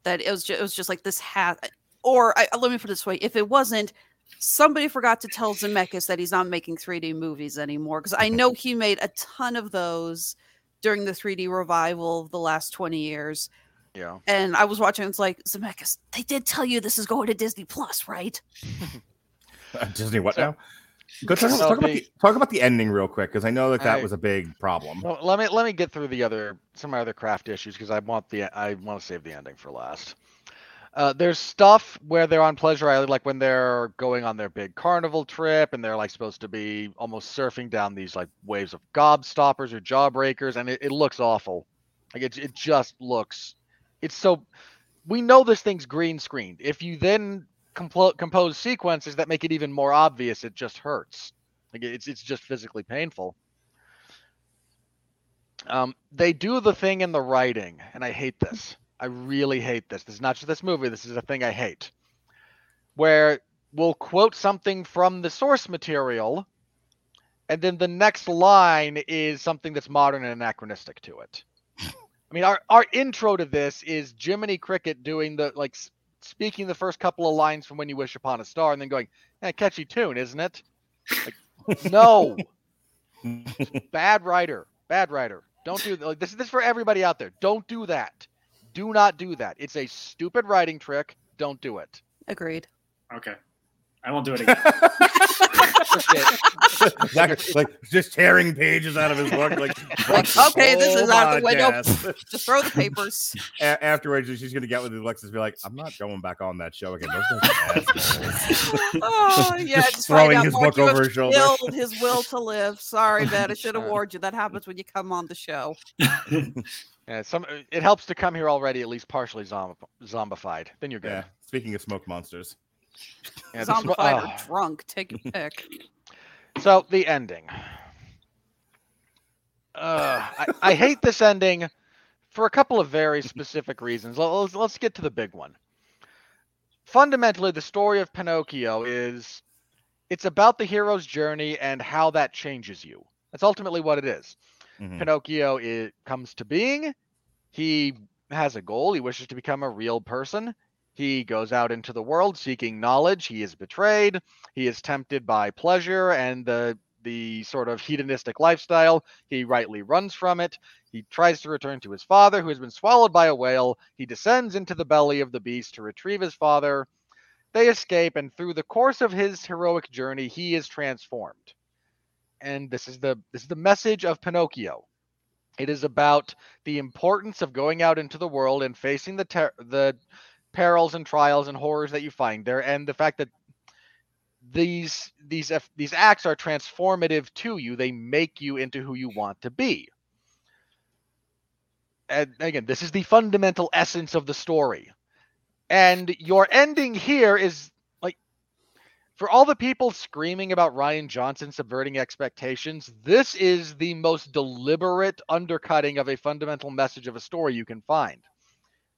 that it was just, it was just like this hat. Or I, let me put it this way: if it wasn't, somebody forgot to tell Zemeckis that he's not making 3D movies anymore because I know he made a ton of those during the 3D revival of the last 20 years. Yeah. And I was watching. It's like Zemeckis. They did tell you this is going to Disney Plus, right? Uh, Disney, what So- now? Go talk, So talk about the- the, talk about the ending real quick because I know that that I- was a big problem. Well, let me let me get through the other some of my other craft issues because I want the I want to save the ending for last. Uh, there's stuff where they're on Pleasure Island, like when they're going on their big carnival trip, and they're like supposed to be almost surfing down these like waves of gobstoppers or jawbreakers, and it, it looks awful. Like it, it just looks, it's so. We know this thing's green screened. If you then complo- compose sequences that make it even more obvious, it just hurts. Like it's it's just physically painful. Um, they do the thing in the writing, and I hate this. I really hate this. This is not just this movie. This is a thing I hate, where we'll quote something from the source material, and then the next line is something that's modern and anachronistic to it. I mean, our our intro to this is Jiminy Cricket doing the like speaking the first couple of lines from When You Wish Upon a Star, and then going, "Eh, catchy tune, isn't it?" Like, no, bad writer, bad writer. Don't do like this. Is for everybody out there? Don't do that. Do not do that. It's a stupid writing trick. Don't do it. Agreed. Okay. I won't do it again. Zach, like just tearing pages out of his book, like, Like, okay, this is out the window. Just throw the papers. A- afterwards, she's gonna get with Alexis, and be like, "I'm not going back on that show again." Those are oh yeah, just Throwing out his Mark, book you over his shoulder. killed his will to live. Sorry, man, I should have warned you. That happens when you come on the show. Yeah, some it helps to come here already at least partially zomb- zombified. Then you're good. yeah. Speaking of smoke monsters, Yeah, the sm- Zombified oh. or drunk, take your pick. So the ending. Uh, I, I hate this ending for a couple of very specific reasons. Let's, let's get to the big one. Fundamentally, the story of Pinocchio is it's about the hero's journey and how that changes you. That's ultimately what it is. Mhm. Pinocchio it comes to being. He has a goal. He wishes to become a real person. He goes out into the world seeking knowledge. He is betrayed. He is tempted by pleasure and the the sort of hedonistic lifestyle. He rightly runs from it. He tries to return to his father, who has been swallowed by a whale. He descends into the belly of the beast to retrieve his father. They escape, and through the course of his heroic journey, he is transformed. And this is the this is the message of Pinocchio. It is about the importance of going out into the world and facing the ter- the perils and trials and horrors that you find there, and the fact that these these these acts are transformative to you. They make you into who you want to be. And again, this is the fundamental essence of the story. And your ending here is for all the people screaming about Rian Johnson subverting expectations, this is the most deliberate undercutting of a fundamental message of a story you can find.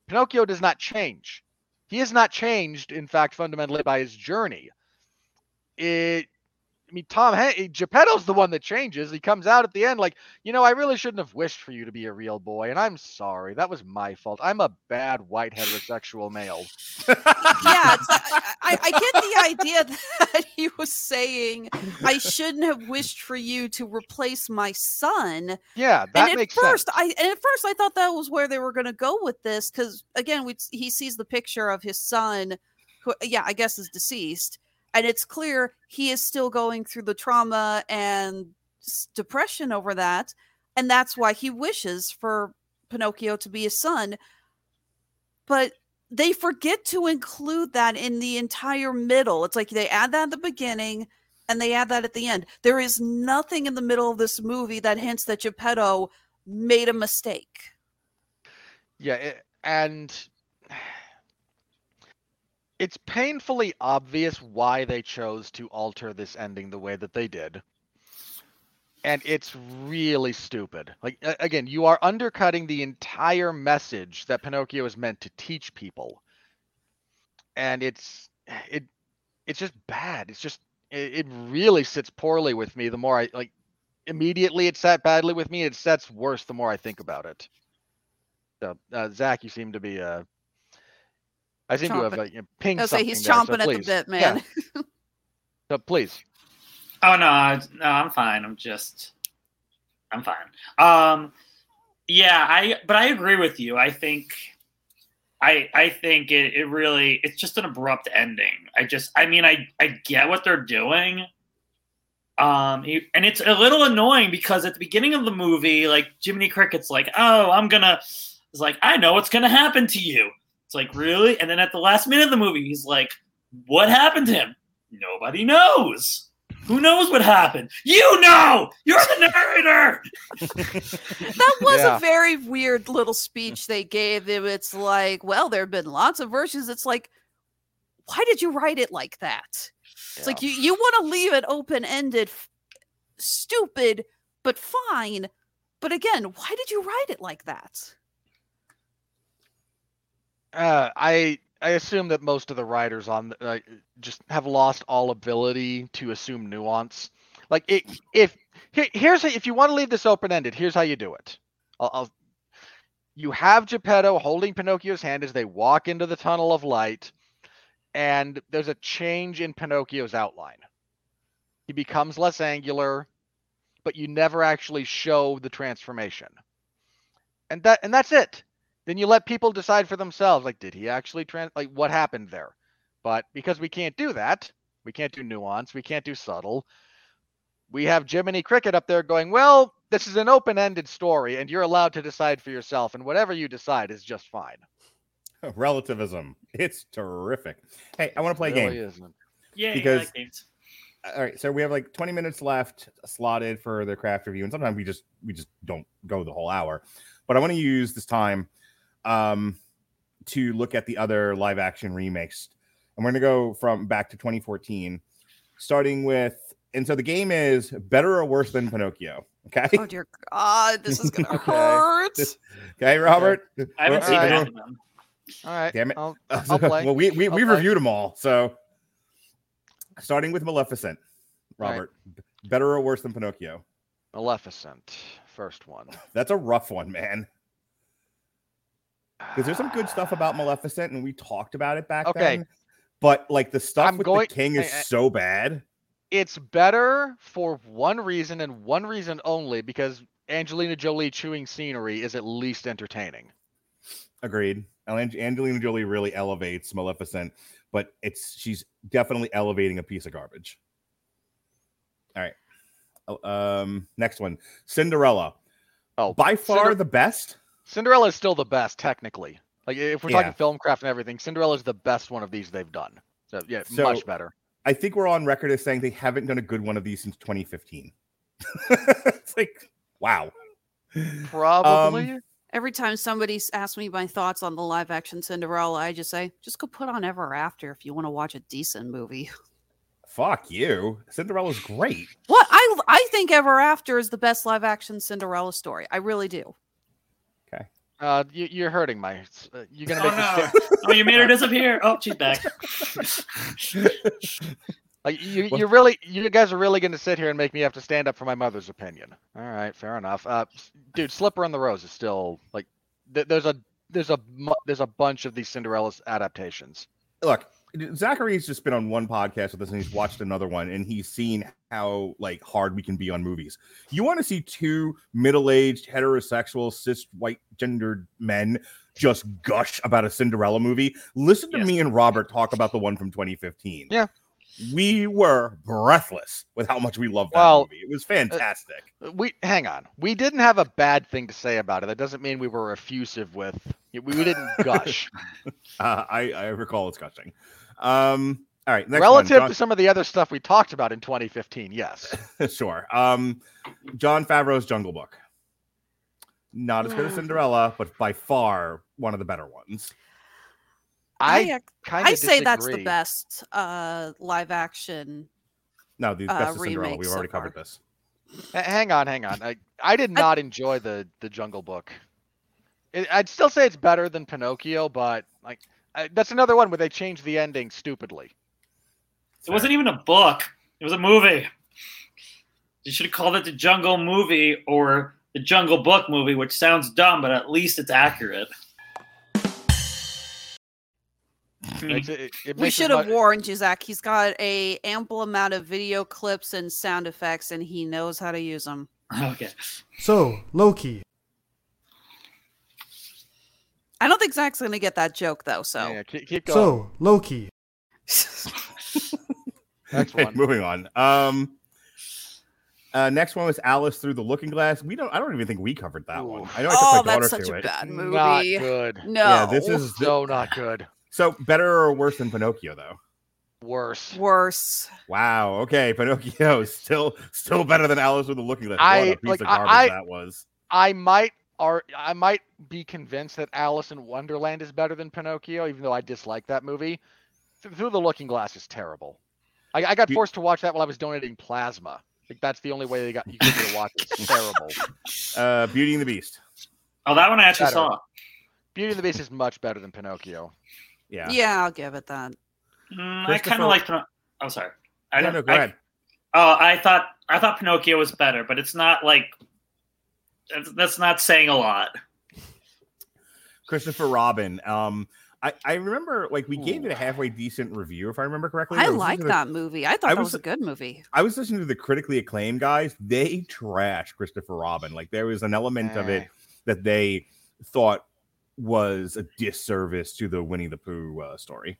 Pinocchio does not change. He is not changed, in fact, fundamentally by his journey. It, I mean, Tom Han- eh, Geppetto's the one that changes. He comes out at the end like, you know, I really shouldn't have wished for you to be a real boy, and I'm sorry. That was my fault. I'm a bad white heterosexual male. Yeah, I, I, I get the idea that he was saying I shouldn't have wished for you to replace my son. Yeah, that and at makes first, sense. I and at first I thought that was where they were going to go with this because again, we he sees the picture of his son, who yeah, I guess is deceased, and it's clear he is still going through the trauma and depression over that, and that's why he wishes for Pinocchio to be his son. But they forget to include that in the entire middle. It's like they add that at the beginning and they add that at the end. There is nothing in the middle of this movie that hints that Geppetto made a mistake. Yeah, it, and it's painfully obvious why they chose to alter this ending the way that they did. And it's really stupid. Like again, you are undercutting the entire message that Pinocchio is meant to teach people. And it's it it's just bad. It's just it, it really sits poorly with me the more I like immediately it sat badly with me. It sets worse the more I think about it. So, uh, Zach, you seem to be uh, I seem to have Chomping. uh, you know, pinged I'll say something he's there, so chomping at the please. bit, Yeah, man. so please. Oh no, no, I'm fine. I'm just, I'm fine. Um, yeah, I, but I agree with you. I think, I, I think it, it really, it's just an abrupt ending. I just, I mean, I, I get what they're doing. Um, he- and it's a little annoying because at the beginning of the movie, like Jiminy Cricket's like, oh, I'm gonna, it's like, I know what's gonna happen to you. It's like, really? And then at the last minute of the movie, he's like, what happened to him? Nobody knows. Who knows what happened? You know! You're the narrator! that was Yeah. a very weird little speech they gave him. It's like, well, there have been lots of versions. It's like, why did you write it like that? It's like you, you want to leave it open ended, stupid, but fine. But again, why did you write it like that? Uh, I I assume that most of the writers on uh, just have lost all ability to assume nuance. Like it, if here, here's if you want to leave this open ended, here's how you do it. I'll, I'll you have Geppetto holding Pinocchio's hand as they walk into the tunnel of light, and there's a change in Pinocchio's outline. He becomes less angular, but you never actually show the transformation. And that and that's it then you let people decide for themselves like did he actually trans like what happened there but because we can't do that we can't do nuance we can't do subtle we have jiminy cricket up there going well this is an open-ended story and you're allowed to decide for yourself and whatever you decide is just fine Relativism. It's terrific. Hey, I want to play a game. Isn't. Yeah, Because- I like games. all right so we have like 20 minutes left slotted for the craft review and sometimes we just we just don't go the whole hour but i want to use this time um to look at the other live action remakes and we're going to go from back to 2014 starting with and so the game is better or worse than pinocchio okay Oh dear God, this is gonna Okay. hurt. okay robert I haven't seen alright. of them. all right Damn it. I'll, I'll play well we we, I'll we play. reviewed them all so starting with maleficent All right. robert better or worse than pinocchio maleficent first one that's a rough one man because there's some good stuff about Maleficent, and we talked about it back Okay. then. But like the stuff I'm with going- the king is I- I- so bad. it's better for one reason and one reason only because Angelina Jolie chewing scenery is at least entertaining. Agreed. Ang- Angelina Jolie really elevates Maleficent, but it's she's definitely elevating a piece of garbage. All right. Um, next one, Cinderella. Oh, By far Cinder- the best. Cinderella is still the best technically. Like if we're Yeah. talking film craft and everything, Cinderella is the best one of these they've done. So yeah, So- much better. I think we're on record as saying they haven't done a good one of these since 2015. it's like wow. Probably. Um, Every time somebody asks me my thoughts on the live action Cinderella, I just say, just go put on Ever After if you want to watch a decent movie. Fuck you. Cinderella's great. What I I think Ever After is the best live action Cinderella story. I really do. Uh, you, you're hurting my. Uh, you're gonna Oh make me no! sta- oh, you made her disappear. Oh, she's back. like you. What- You really. You guys are really gonna sit here and make me have to stand up for my mother's opinion. All right, fair enough. Uh, dude, Slipper and the Rose is still like. Th- there's a there's a there's a bunch of these Cinderella adaptations. look zachary's just been on one podcast with us and he's watched another one and he's seen how like hard we can be on movies you want to see two middle-aged heterosexual cis white gendered men just gush about a cinderella movie listen to Yes. me and robert talk about the one from 2015 Yeah. we were breathless with how much we loved that Well, movie. It was fantastic. We hang on. We didn't have a bad thing to say about it. That doesn't mean we were effusive with. We, we didn't gush. Uh, I, I recall it's gushing. Um, all right, next Relative one, to some of the other stuff we talked about in 2015, yes. Sure. Um, Jon Favreau's Jungle Book. Not as good as. Cinderella, but by far one of the better ones. I ac- kind of I say that's the best uh, live action. No, the Uh, best of Cinderella. We've so already far. covered this. Hang on, hang on. I I did not enjoy the the Jungle Book. It, I'd still say it's better than Pinocchio, but like I, that's another one where they changed the ending stupidly. It wasn't even a book. It was a movie. You should have called it the Jungle Movie or the Jungle Book movie, which sounds dumb, but at least it's accurate. It- it- it We should have much- warned you, Zach. He's got a ample amount of video clips and sound effects, and he knows how to use them. Okay. So, Loki. I don't think Zach's going to get that joke though. So Yeah, keep, keep going. So, Loki. Next Okay, one. moving on. Um, uh, next one was Alice Through the Looking Glass. We don't. I don't even think we covered that one. I know I took oh, my daughter that's such to a it. bad movie. Not good. No, Yeah, this is the- So not good. so better or worse than Pinocchio, though. Worse. worse. Wow. Okay, Pinocchio is still still better than Alice with the Looking Glass. I- what a piece like, of I- garbage I- that was. I might are I might be convinced that Alice in Wonderland is better than Pinocchio, even though I dislike that movie. Th- Through the Looking Glass is terrible. I, I got You- forced to watch that while I was donating plasma. Like that's the only way they got you could to watch it. It's terrible. Uh, Beauty and the Beast. Oh, that one I actually Better. saw. Beauty and the Beast is much better than Pinocchio. Yeah. Yeah, I'll give it that. Mm, I kind of like. Pino- I'm sorry. I don't. no, go I- ahead. Oh, I thought I thought Pinocchio was better, but it's not like that's, that's not saying a lot. Christopher Robin. Um, I, I remember like we gave it a halfway decent review, if I remember correctly. I was like listening to that movie. I thought I that was- was a good movie. I was listening to the critically acclaimed guys. They trash Christopher Robin. Like there was an element of it Eh. that they thought was a disservice to the Winnie the Pooh uh, story.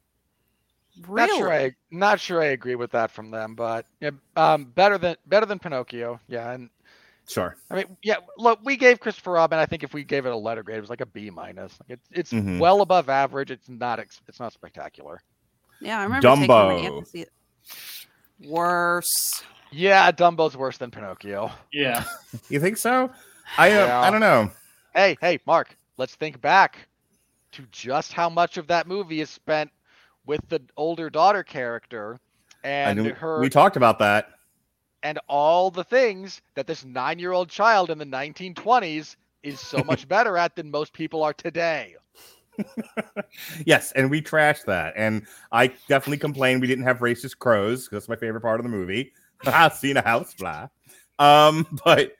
Not sure I not sure I agree with that from them, but yeah, um, better than better than Pinocchio. Yeah, and Sure. I mean, yeah. Look, we gave Christopher Robin. I think if we gave it a letter grade, it was like a B minus. Like it's it's Mhm. well above average. It's not ex- it's not spectacular. Yeah, I remember taking my aunt Dumbo. to see it. Worse. Yeah, Dumbo's worse than Pinocchio. Yeah. You think so? I uh, Yeah. I don't know. Hey, hey, Mark. Let's think back to just how much of that movie is spent with the older daughter character and knew- her we talked about that. And all the things that this nine-year-old child in the 1920s is so much better at than most people are today. Yes, and we trashed that. And I definitely complained we didn't have racist crows. 'cause That's my favorite part of the movie. I've seen a house fly. Um, but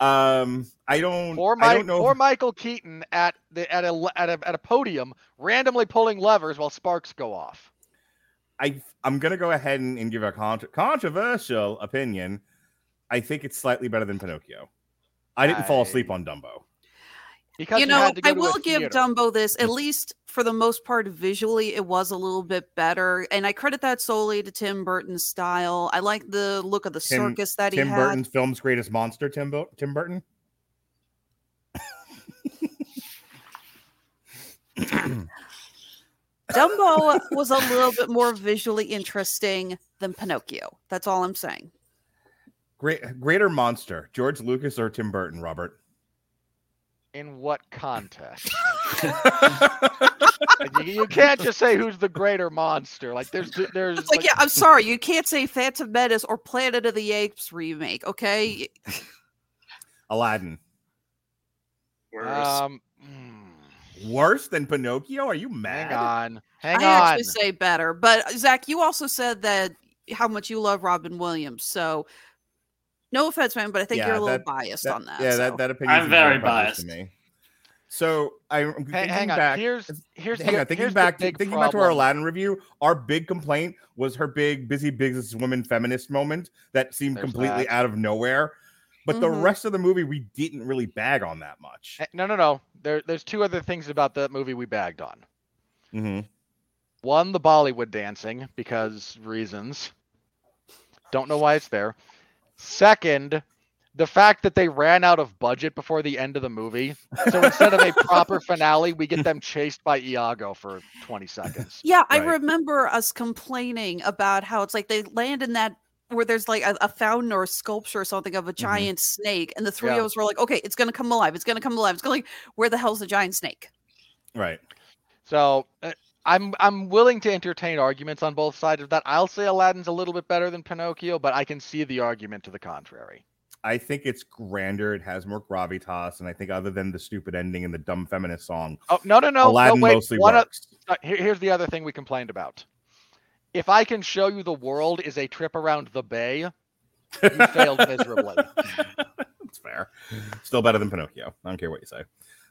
um, I don't. Poor, I don't know. poor Michael Keaton at the at a at a at a podium, randomly pulling levers while sparks go off. I I'm gonna go ahead and, and give a contr controversial opinion. I think it's slightly better than Pinocchio. I didn't fall asleep on Dumbo. Because you we know, had to go I to will give. Dumbo this. At least for the most part, visually, it was a little bit better, and I credit that solely to Tim Burton's style. I like the look of the Tim- circus that he Tim had. Tim Burton's film's greatest monster. Tim Bo- Tim Burton. Dumbo was a little bit more visually interesting than Pinocchio. That's all I'm saying. Great greater monster. George Lucas or Tim Burton. Robert. In what context? You, you can't just say who's the greater monster. Like there's there's It's like, yeah, I'm sorry, you can't say Phantom Menace or Planet of the Apes remake, okay? Aladdin. Worse. um. Worse than Pinocchio? Are you mad? hang on, hang I on. actually say better, but Zach, you also said that how much you love Robin Williams. So, no offense, man, but I think Yeah, you're a little that- biased That- on that. Yeah, so. that that opinion. I'm very biased. to me. So I, I'm Hang, thinking hang on. back. Here's here's hang the, on, thinking here's back, the big thinking back to our. Aladdin review, our big complaint was her big busy business businesswoman feminist moment that seemed There's completely that. out of nowhere. But the Mhm. rest of the movie, we didn't really bag on that much. Eh, No, no, no. There, there's two other things about that movie we bagged on. hmm One, the Bollywood dancing because reasons. Don't know why it's there. Second, the fact that they ran out of budget before the end of the movie. So instead of a proper finale, we get them chased by Iago for 20 seconds. Yeah, I remember us complaining about how it's like they land in that where there's like a, a fountain or a sculpture or something of a giant snake, and the three Yeah. of us were like, "Okay, it's gonna come alive. It's gonna come alive. It's gonna like, where the hell's the giant snake?" Right. So uh, I'm I'm willing to entertain arguments on both sides of that. I'll say Aladdin's a little bit better than Pinocchio, but I can see the argument to the contrary. I think it's grander. It has more gravitas, and I think other than the stupid ending and the dumb feminist song, Oh no no no Aladdin no wait mostly one o- works. uh, here- here's the other thing we complained about. If I can show you the world is a trip around the bay, you failed miserably. That's fair. Still better than Pinocchio. I don't care what you say.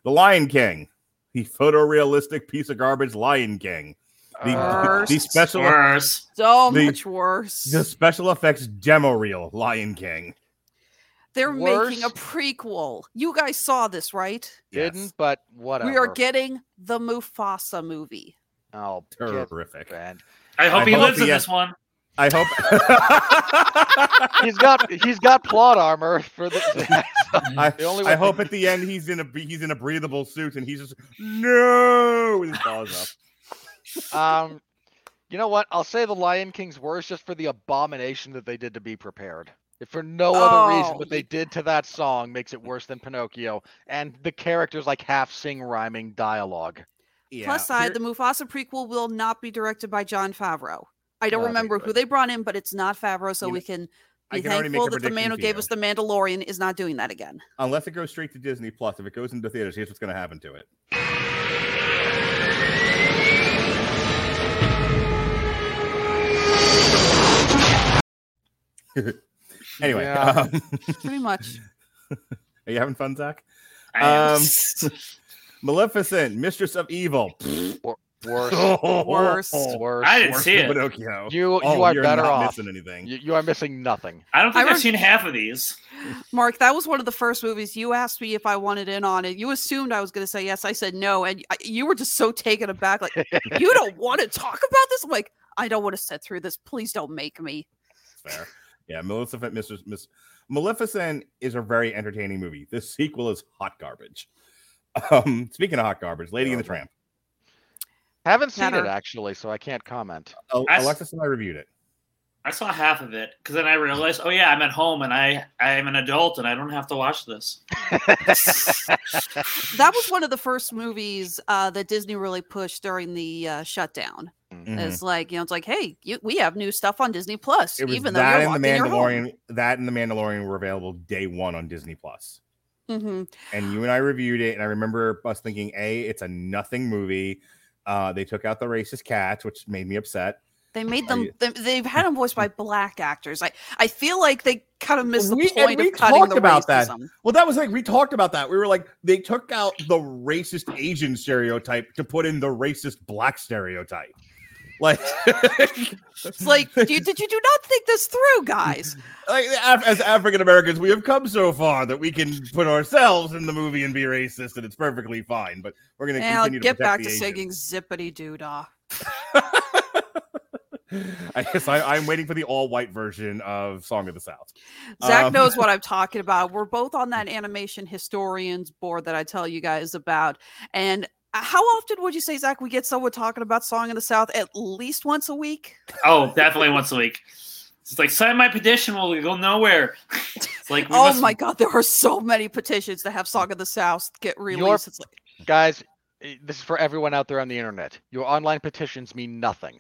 The Lion King, the photorealistic piece of garbage Lion King. The, Uh, the special Worse. So The- much worse. the special effects demo reel Lion King. They're making a prequel. You guys saw this, right? didn't, Yes. but whatever. We are getting the Mufasa movie. oh, terrific. banned. I hope I he hope lives in he- this one. I hope He's got he's got plot armor for the. I, The only I hope at the end he's in a he's in a breathable suit and he's just no with his paws up. Um, you know what? I'll say the Lion King's worse just for the abomination that they did to be prepared. If for no other reason, Oh, what they did to that song makes it worse than Pinocchio, and the characters like half sing rhyming dialogue. Yeah, Plus side, the Mufasa prequel will not be directed by Jon Favreau. I don't Oh, remember who they brought in, but it's not Favreau, so You we know, can be can thankful that the man who gave you. us the Mandalorian is not doing that again. unless it goes straight to Disney Plus. If it goes into theaters, here's what's going to happen to it. anyway, Yeah. um, Pretty much. are you having fun, Zach? I am. Um, Maleficent, Mistress of Evil. Worse, Worse. Oh. worse. I didn't Worse see it. Pinocchio. You you Oh, are you're better not off. missing anything. You, you are missing nothing. I don't think I I've rem- seen half of these. Mark, that was one of the first movies you asked me if I wanted in on it. You assumed I was going to say yes. I said no. And you were just so taken aback. Like, you don't want to talk about this? I'm like, I don't want to sit through this. Please don't make me. Fair. Yeah, Maleficent, Mistress Miss Maleficent is a very entertaining movie. This sequel is hot garbage. Um, speaking of hot garbage, Lady in the Tramp. Haven't seen Matter. it actually, so I can't comment. Al- I s- Alexis and I reviewed it. I saw half of it because then I realized, oh yeah, I'm at home and I I am an adult and I don't have to watch this. That was one of the first movies uh, that Disney really pushed during the uh, shutdown. Mhm. It's like, you know, it's like, hey, you, we have new stuff on Disney Plus. Even though that and the locked in your home. Mandalorian. That and the Mandalorian were available day one on Disney Plus. Mhm. And you and I reviewed it, and I remember us thinking, "A, it's a nothing movie." Uh, they took out the racist cats, which made me upset. They made them. they've had them voiced by black actors. I I feel like they kind of missed We- the point we of cutting talked the about that. Well, that was like we talked about that. We were like, they took out the racist Asian stereotype to put in the racist black stereotype. Like, It's like, do you, did you do not think this through, guys? like Af- as African Americans, we have come so far that we can put ourselves in the movie and be racist, and it's perfectly fine. But we're going to continue to get back to singing zippity doo dah. I guess I, I'm waiting for the all-white version of "Song of the South." Zach Um, knows what I'm talking about. We're both on that animation historians board that I tell you guys about. And how often would you say, Zach, we get someone talking about Song of the South at least once a week? Oh, definitely once a week. It's like sign my petition, we'll go nowhere. It's like we oh must- my God, there are so many petitions to have Song of the South get released. It's like, Guys, eh, this is for everyone out there on the internet. Your online petitions mean nothing.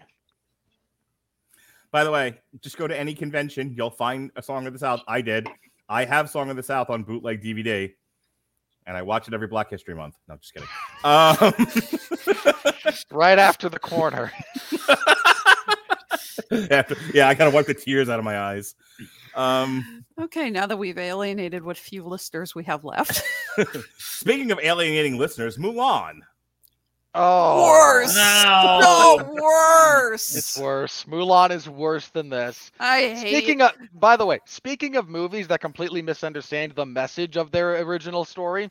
By the way, just go to any convention, you'll find a Song of the South. I did. I have Song of the South on bootleg DVD, and I watch it every Black History Month. No, just kidding. Um, Right after the corner. after- yeah, I gotta wipe the tears out of my eyes. Um, okay, now that we've alienated what few listeners we have left. speaking of alienating listeners, Mulan. Oh, Worse. No. No, worse. It's worse. Mulan is worse than this. I hate Speaking of, by the way, speaking of movies that completely misunderstand the message of their original story,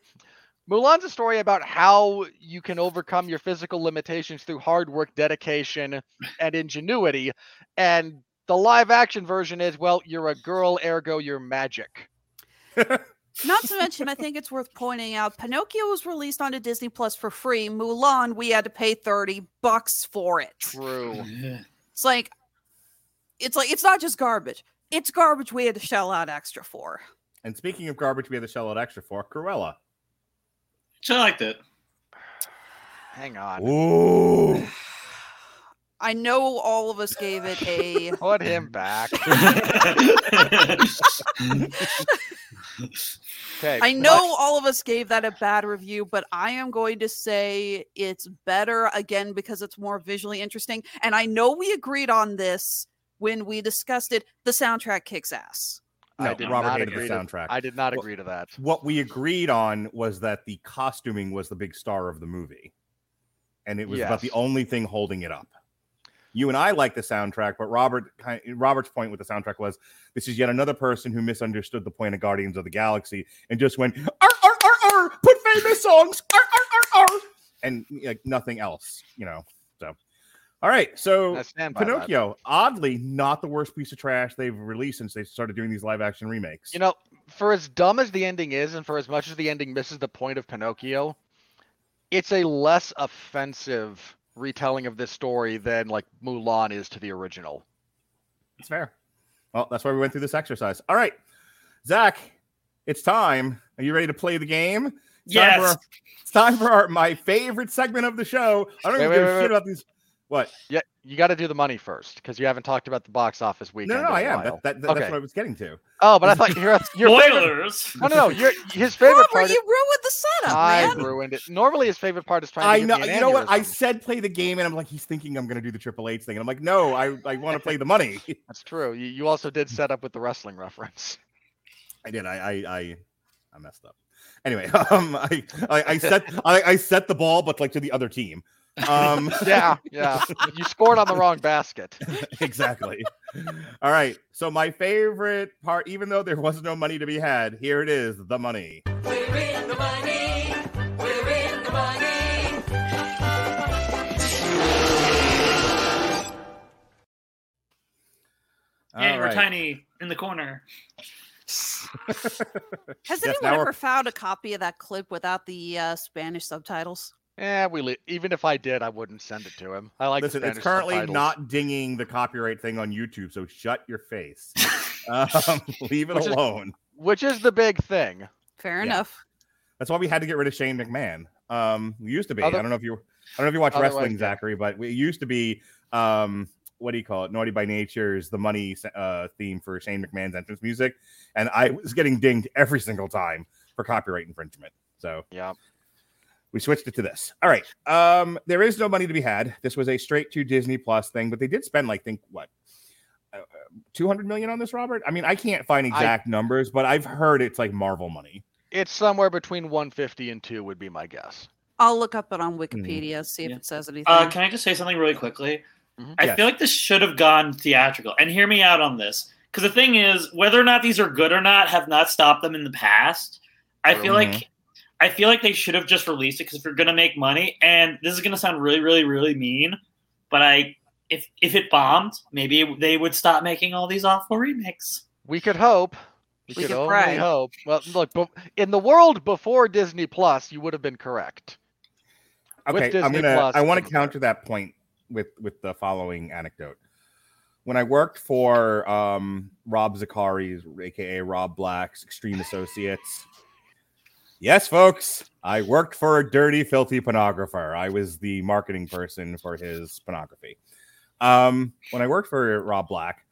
Mulan's a story about how you can overcome your physical limitations through hard work, dedication, and ingenuity. And the live action version is, well, you're a girl, ergo you're magic. Not to mention, I think it's worth pointing out Pinocchio was released onto Disney Plus for free. Mulan, we had to pay 30 bucks for it. True. It's like it's like it's not just garbage. It's garbage we had to shell out extra for. And speaking of garbage, we had to shell out extra for Cruella. I liked it. Hang on. Ooh. I know all of us gave it a Put him back. Okay. I know all of us gave that a bad review, but I am going to say it's better again because it's more visually interesting. And I know we agreed on this when we discussed it. The soundtrack kicks ass. No, I did Robert not hated agree the to- soundtrack. I did not Well, agree to that. what we agreed on was that the costuming was the big star of the movie, and it was about the only thing holding it up. You and I like the soundtrack, but Robert Robert's point with the soundtrack was this is yet another person who misunderstood the point of Guardians of the Galaxy and just went ar ar ar ar put famous songs ar ar ar ar and like nothing else, you know. So, all right, so by that. Pinocchio, oddly, not the worst piece of trash they've released since they started doing these live action remakes. You know, for as dumb as the ending is, and for as much as the ending misses the point of Pinocchio, it's a less offensive retelling of this story than like Mulan is to the original. It's fair. Well, that's why we went through this exercise. All right, Zach, it's time. Are you ready to play the game? It's time for Yes. our- it's time for our, my favorite segment of the show. I don't Wait, even wait, give a wait, shit about these. What? Yeah, you got to do the money first because you haven't talked about the box office No, weekend. no, no, I am. That, that, that- Okay. That's what I was getting to. Oh, but I thought your your favorite. Spoilers. No, no, no. Your his favorite Robert, part. you ruined the setup, I man. ruined it. Normally, his favorite part is trying to I give know. me an You know what? I said play the game, and I'm like, he's thinking I'm going to do the Triple H thing, and I'm like, no, I, I want to play the money. That's true. You, you also did set up with the wrestling reference. I did. I I I, I messed up. Anyway, um, I I, I set I, I set the ball, but like to the other team. Um, Yeah, yeah. You scored on the wrong basket. exactly. All right. So my favorite part, even though there was no money to be had, here it is, the money. We're in the money. We're in the money. Yeah, we're right. tiny in the corner. Has Yes, anyone now we're- ever found a copy of that clip without the uh, Spanish subtitles? Yeah, we li- even if I did, I wouldn't send it to him. I like. the Listen, it's currently subtitles. not dinging the copyright thing on YouTube, so shut your face. um, leave it Which is- alone. which is the big thing. Fair Yeah. enough. That's why we had to get rid of Shane McMahon. Um, we used to be. Other- I don't know if you. I don't know if you watch Otherwise, wrestling, yeah. Zachary, but we it used to be. Um, what do you call it? Naughty by Nature's the money uh, theme for Shane McMahon's entrance music, and I was getting dinged every single time for copyright infringement. So Yeah. We switched it to this. All right. Um, there is no money to be had. This was a straight to Disney Plus thing, but they did spend like think what. Uh, 200 million on this, Robert? I mean, I can't find exact numbers, but I've heard it's like Marvel money. It's somewhere between 150 and 2 would be my guess. I'll look up it on Wikipedia, see if Yeah. it says anything. Uh, can I just say something really quickly? Mhm. I Yes. feel like this should have gone theatrical. And hear me out on this. Because the thing is, whether or not these are good or not have not stopped them in the past. I feel Mhm. like I feel like they should have just released it because if you're gonna make money, and this is gonna sound really, really, really mean, but I if if it bombed, maybe they would stop making all these awful remakes. We could hope. We, We could could only pray. hope. Well, look, in the world before Disney Plus, you would have been correct. With Okay, I'm gonna. Plus, I want to counter that point with with the following anecdote. When I worked for um, Rob Zicari's, aka Rob Black's Extreme Associates, yes, folks, I worked for a dirty, filthy pornographer. I was the marketing person for his pornography. Um, when I worked for Rob Black,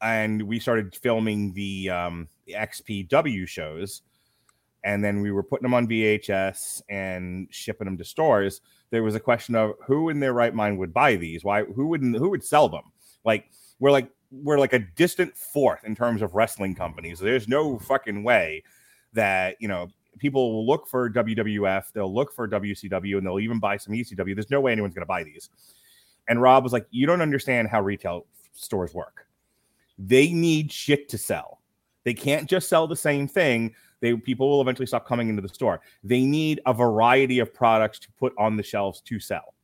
and we started filming the um, the XPW shows, and then we were putting them on VHS and shipping them to stores. There was a question of who in their right mind would buy these? Why? Who wouldn't? who would sell them? Like we're like we're like a distant fourth in terms of wrestling companies. There's no fucking way that you know people will look for WWF, they'll look for WCW, and they'll even buy some ECW. There's no way anyone's going to buy these. And Rob was like, "You don't understand how retail stores work. They need shit to sell. They can't just sell the same thing. They people will eventually stop coming into the store. They need a variety of products to put on the shelves to sell.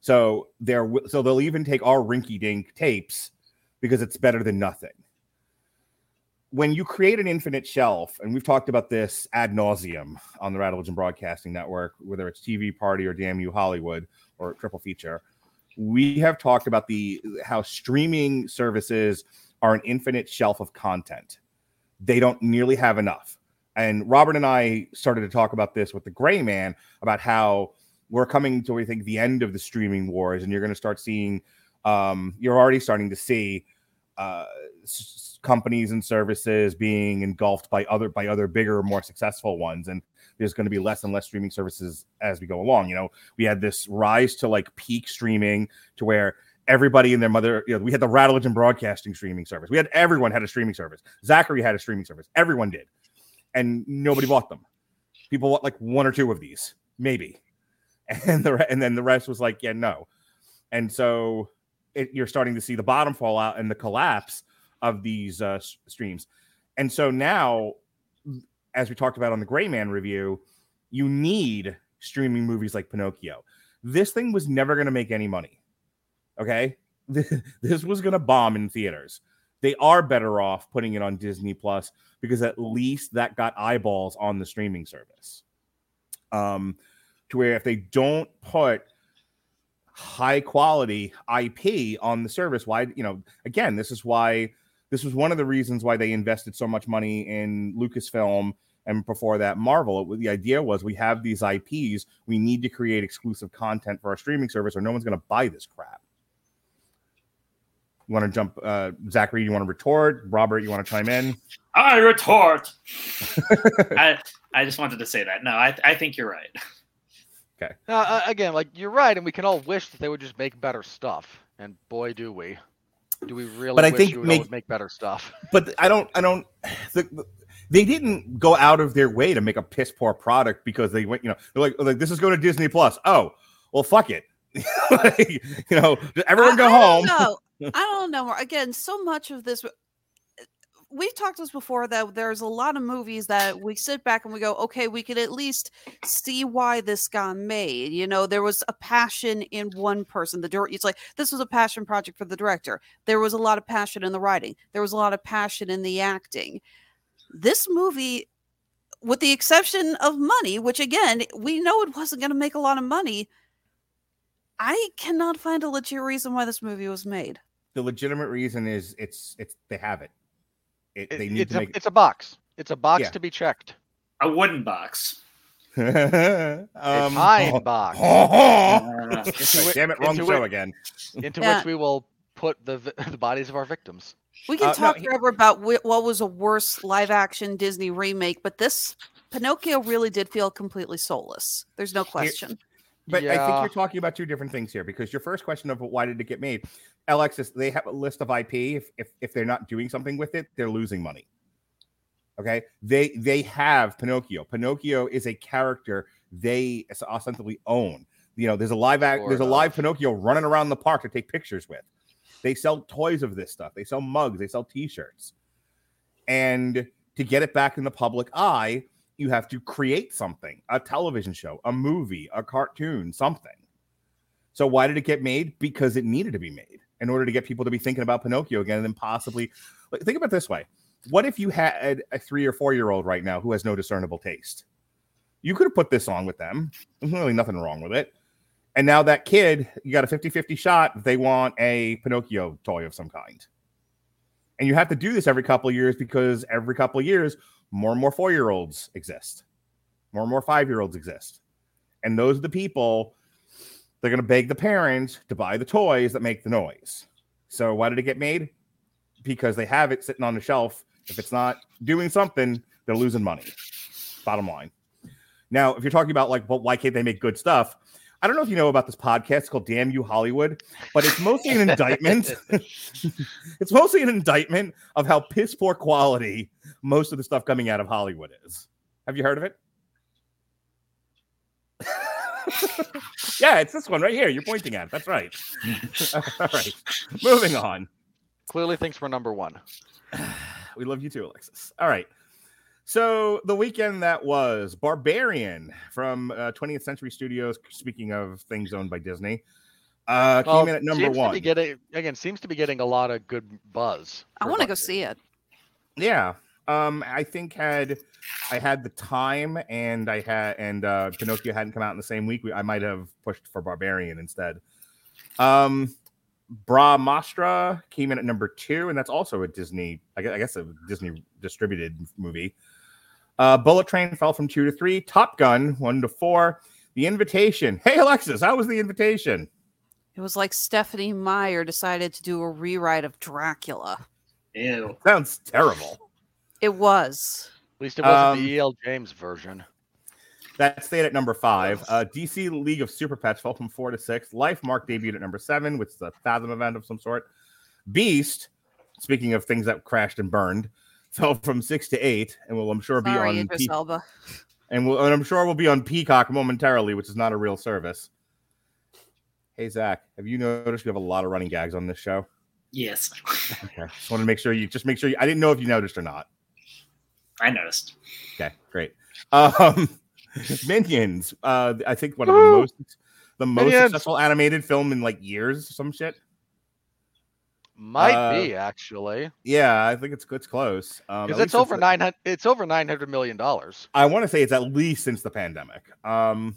So they're so they'll even take our rinky dink tapes because it's better than nothing. When you create an infinite shelf, and we've talked about this ad nauseum on the Rattlegion Broadcasting Network, whether it's TV Party or Damn You Hollywood or Triple Feature, we have talked about the how streaming services are an infinite shelf of content. They don't nearly have enough. And Robert and I started to talk about this with the Gray Man about how we're coming to I think the end of the streaming wars, and you're going to start seeing. Um, you're already starting to see uh, companies and services being engulfed by other by other bigger, more successful ones, and there's going to be less and less streaming services as we go along. You know, we had this rise to like peak streaming to where everybody and their mother, you know, we had the Rattlegion Broadcasting streaming service. We had everyone had a streaming service. Zachary had a streaming service. Everyone did, and nobody bought them. People bought like one or two of these, maybe, and the and then the rest was like, yeah, no. And so it, you're starting to see the bottom fall out and the collapse of these uh, streams. And so now, as we talked about on the Gray Man review, you need streaming movies like Pinocchio. This thing was never going to make any money. Okay. this was going to bomb in theaters. They are better off putting it on Disney Plus because at least that got eyeballs on the streaming service. Um, to where if they don't put high quality IP on the service, why, you know, again, this is why this was one of the reasons why they invested so much money in Lucasfilm and before that Marvel. It, the idea was we have these IPs, we need to create exclusive content for our streaming service, or no one's going to buy this crap. You want to jump, uh, Zachary? You want to retort? Robert, you want to chime in? I retort. I I just wanted to say that. No, I I think you're right. Okay. uh, again, like you're right, and we can all wish that they would just make better stuff. And boy, do we! Do we really? But I think you make- make better stuff? but I don't, I don't. The, the- they didn't go out of their way to make a piss poor product because they went, you know, they're like, like this is going to Disney Plus. Oh, well, fuck it. Like, you know, everyone go I, home. I don't know. I don't know. Again, so much of this. We've talked this before that there's a lot of movies that we sit back and we go, okay, we could at least see why this got made. You know, there was a passion in one person. The dir- it's like this was a passion project for the director. There was a lot of passion in the writing. There was a lot of passion in the acting. This movie, with the exception of money, which again we know it wasn't going to make a lot of money. I cannot find a legit reason why this movie was made. The legitimate reason is it's it's they have it. It, It- they need it's, to a, make it's a box. It's a box Yeah. to be checked. A wooden box. it. A um, pine box Uh, Into Damn it, wrong show it- again. into Yeah. which we will put the the bodies of our victims. We can Uh, no, talk he- forever about what was a worse live action Disney remake, but this Pinocchio really did feel completely soulless. There's no question. But I think you're talking about two different things here because your first question of why did it get made, Alexis, they have a list of IP. If, if if they're not doing something with it, they're losing money. Okay, they they have Pinocchio. Pinocchio is a character they ostensibly own. You know, there's a live act, there's a live. Pinocchio running around the park to take pictures with. They sell toys of this stuff. They sell mugs. They sell T-shirts, and to get it back in the public eye, you have to create something a television show a movie a cartoon something so why did it get made because it needed to be made in order to get people to be thinking about pinocchio again and then possibly think about this way. What if you had a three or four year old right now who has no discernible taste? You could have put this on with them. There's really nothing wrong with it. And now that kid you got a 50-50 shot they want a pinocchio toy of some kind. And you have to do this every couple of years because every couple of years more and more four year olds exist, more and more five year olds exist. And those are the people they're going to beg the parents to buy the toys that make the noise. So, why did it get made? Because they have it sitting on the shelf. If it's not doing something, they're losing money. Bottom line. Now, if you're talking about like, well, why can't they make good stuff? I don't know if you know about this podcast called Damn You Hollywood, but it's mostly an indictment. it's mostly an indictment of how piss poor quality most of the stuff coming out of Hollywood is. Have you heard of it? Yeah, it's this one right here. You're pointing at. it. That's right. All right. Moving on. Clearly thinks we're number one. We love you too, Alexis. All right. So the weekend that was Barbarian from uh, 20th Century Studios. Speaking of things owned by Disney, uh, came Well, in at number seems To one. be getting, again, seems to be getting a lot of good buzz. I want to go see it. Yeah. Um, I think had I had the time and I had and uh Pinocchio hadn't come out in the same week, we, I might have pushed for Barbarian instead. Um Brahmastra came in at number two, and that's also a Disney, I guess, I guess a Disney distributed movie. Uh, Bullet Train fell from two to three. Top Gun one to four. The Invitation. Hey Alexis, how was the Invitation? It was like Stephenie Meyer decided to do a rewrite of Dracula. Ew. Sounds terrible. It was. At least it wasn't Um, the E.L. James version. That stayed at number five. Uh, DC League of Super Pets fell from four to six. Lifemark debuted at number seven, which is a Fathom event of some sort. Beast, speaking of things that crashed and burned, fell from six to eight, and will I'm sure be Sorry, on Idris Pe- Elba. and, will, and I'm sure will be on Peacock momentarily, which is not a real service. Hey Zach, have you noticed we have a lot of running gags on this show? Yes, Okay, just want to make sure you just make sure you. I didn't know if you noticed or not. I noticed. Okay, great. Um, Minions. Uh, I think one of the Woo! most the most Minions! successful animated film in like years. Some shit. Might uh, be actually Yeah, I think it's it's close. Um, because at it's over nine hundred. It's over nine hundred million dollars. I want to say it's at least since the pandemic. Um,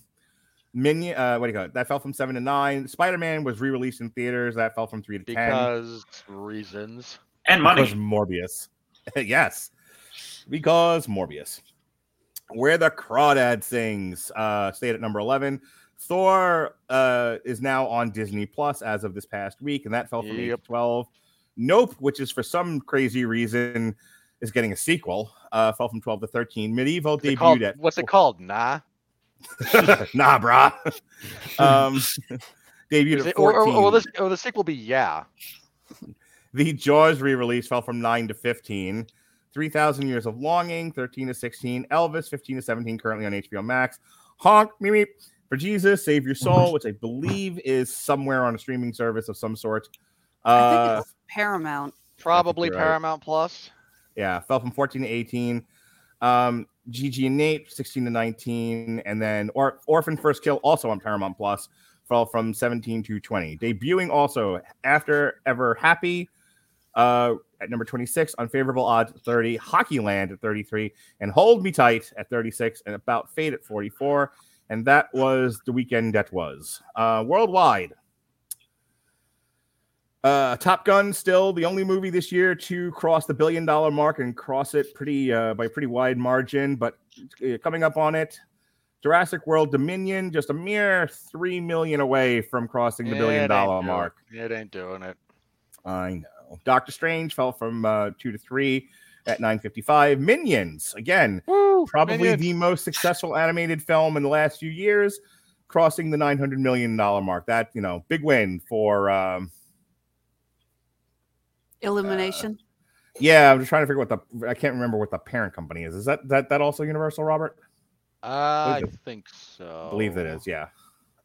Minion. Uh, what do you call it? That fell from seven to nine. Spider Man was re released in theaters. That fell from three to ten. Because reasons. And Because money. Morbius. yes. Because Morbius. Where the Crawdad Sings uh, stayed at number 11. Thor uh, is now on Disney Plus as of this past week, and that fell from 8 Yep. to 12. Nope, which is for some crazy reason is getting a sequel, uh, fell from 12 to 13. Medieval debuted called? at What's it called? Nah. nah, brah. um, debuted Is at it- or, 14. or, or, this, or the sequel be yeah? The Jaws re-release fell from 9 to 15. 3000 Years of Longing, 13 to 16. Elvis, 15 to 17, currently on HBO Max. Honk, meep, meep. For Jesus, Save Your Soul, which I believe is somewhere on a streaming service of some sort. I Uh, think it's Paramount. Probably you're right. Paramount Plus. yeah, fell from 14 to 18. Um, Gigi and Nate, 16 to 19. And then or- Orphan First Kill, also on Paramount Plus, fell from 17 to 20. Debuting also After Ever Happy uh, at number 26, Unfavorable Odds at 30, Hockeyland at 33, and Hold Me Tight at 36, and About Fate at 44. And that was the weekend that was. Uh, worldwide, uh, Top Gun still the only movie this year to cross the billion dollar mark and cross it pretty uh, by a pretty wide margin. But uh, coming up on it, Jurassic World Dominion just a mere three million away from crossing the It billion dollar mark. It ain't doing it. I know. Doctor Strange fell from uh, two to three at nine fifty five. Minions again, Woo! probably Minions. the most successful animated film in the last few years, crossing the nine hundred million dollar mark. That you know, big win for. Um, Illumination. Yeah, I'm just trying to figure what the I can't remember what the parent company is. Is that that that also Universal, Robert? I think so. I believe that is, yeah.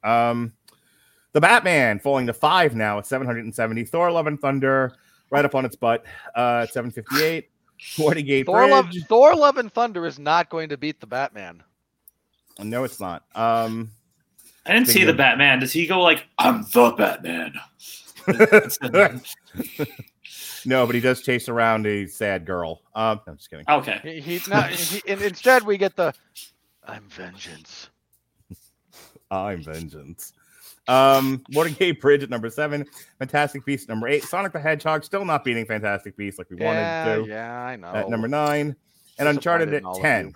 Um the Batman falling to five now at 770. Thor Love and Thunder right up on its butt uh at 758. Watergate Thor Love, Bridge. Thor Love and Thunder is not going to beat the Batman. No, it's not. Um I didn't see the. Batman. Does he go like, I'm the Batman? no, but he does chase around a sad girl. Um I'm just kidding. okay. He, he, not, he, and instead, we get the I'm vengeance. I'm vengeance. Um, Watergate Bridge at number seven, Fantastic Beast number eight, Sonic the Hedgehog still not beating Fantastic Beast like we Yeah, wanted to yeah, I know. at number nine, and Uncharted at in all of 10.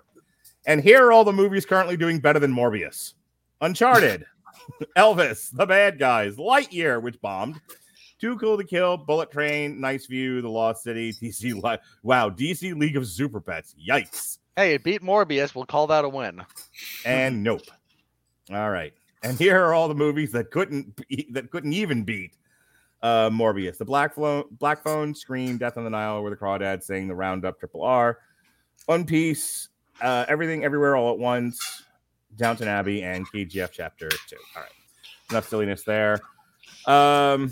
And here are all the movies currently doing better than Morbius Uncharted, Elvis, The Bad Guys, Lightyear, which bombed, Too Cool to Kill, Bullet Train, Nice View, The Lost City, DC, Li- wow, DC League of Super Pets, yikes. Hey, it beat Morbius. We'll call that a win. and nope. All right, and here are all the movies that couldn't be, that couldn't even beat uh, Morbius: The Black Phone, Black Phone, Scream, Death on the Nile, Where the Crawdads Sing, The Roundup, Triple R, One Piece, uh, Everything Everywhere All at Once, Downton Abbey, and KGF Chapter Two. All right, enough silliness there. Um,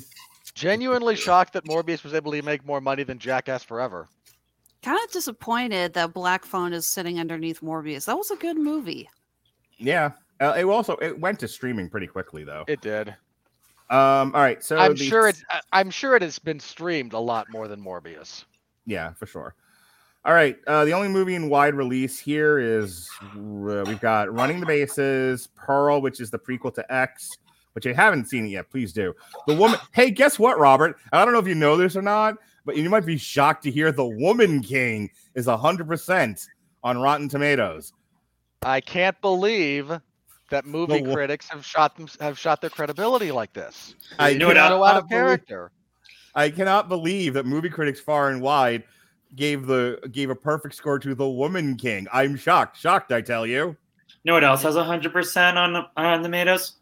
Genuinely shocked that Morbius was able to make more money than Jackass Forever. Kind of disappointed that Black Phone is sitting underneath Morbius. That was a good movie. Yeah. Uh, it also it went to streaming pretty quickly though. It did. Um. All right. So I'm the- sure it's. I- I'm sure it has been streamed a lot more than Morbius. Yeah, for sure. All right. Uh, the only movie in wide release here is uh, we've got Running the Bases, Pearl, which is the prequel to X, which I haven't seen it yet. Please do. The woman. hey, guess what, Robert? I don't know if you know this or not, but you might be shocked to hear the Woman King is hundred percent on Rotten Tomatoes. I can't believe that movie wo- critics have shot them have shot their credibility like this. I You know what They're I- so out of believe- character. I cannot believe that movie critics far and wide gave the gave a perfect score to the Woman King. I'm shocked, shocked. I tell you. You know what else has 100% on on tomatoes?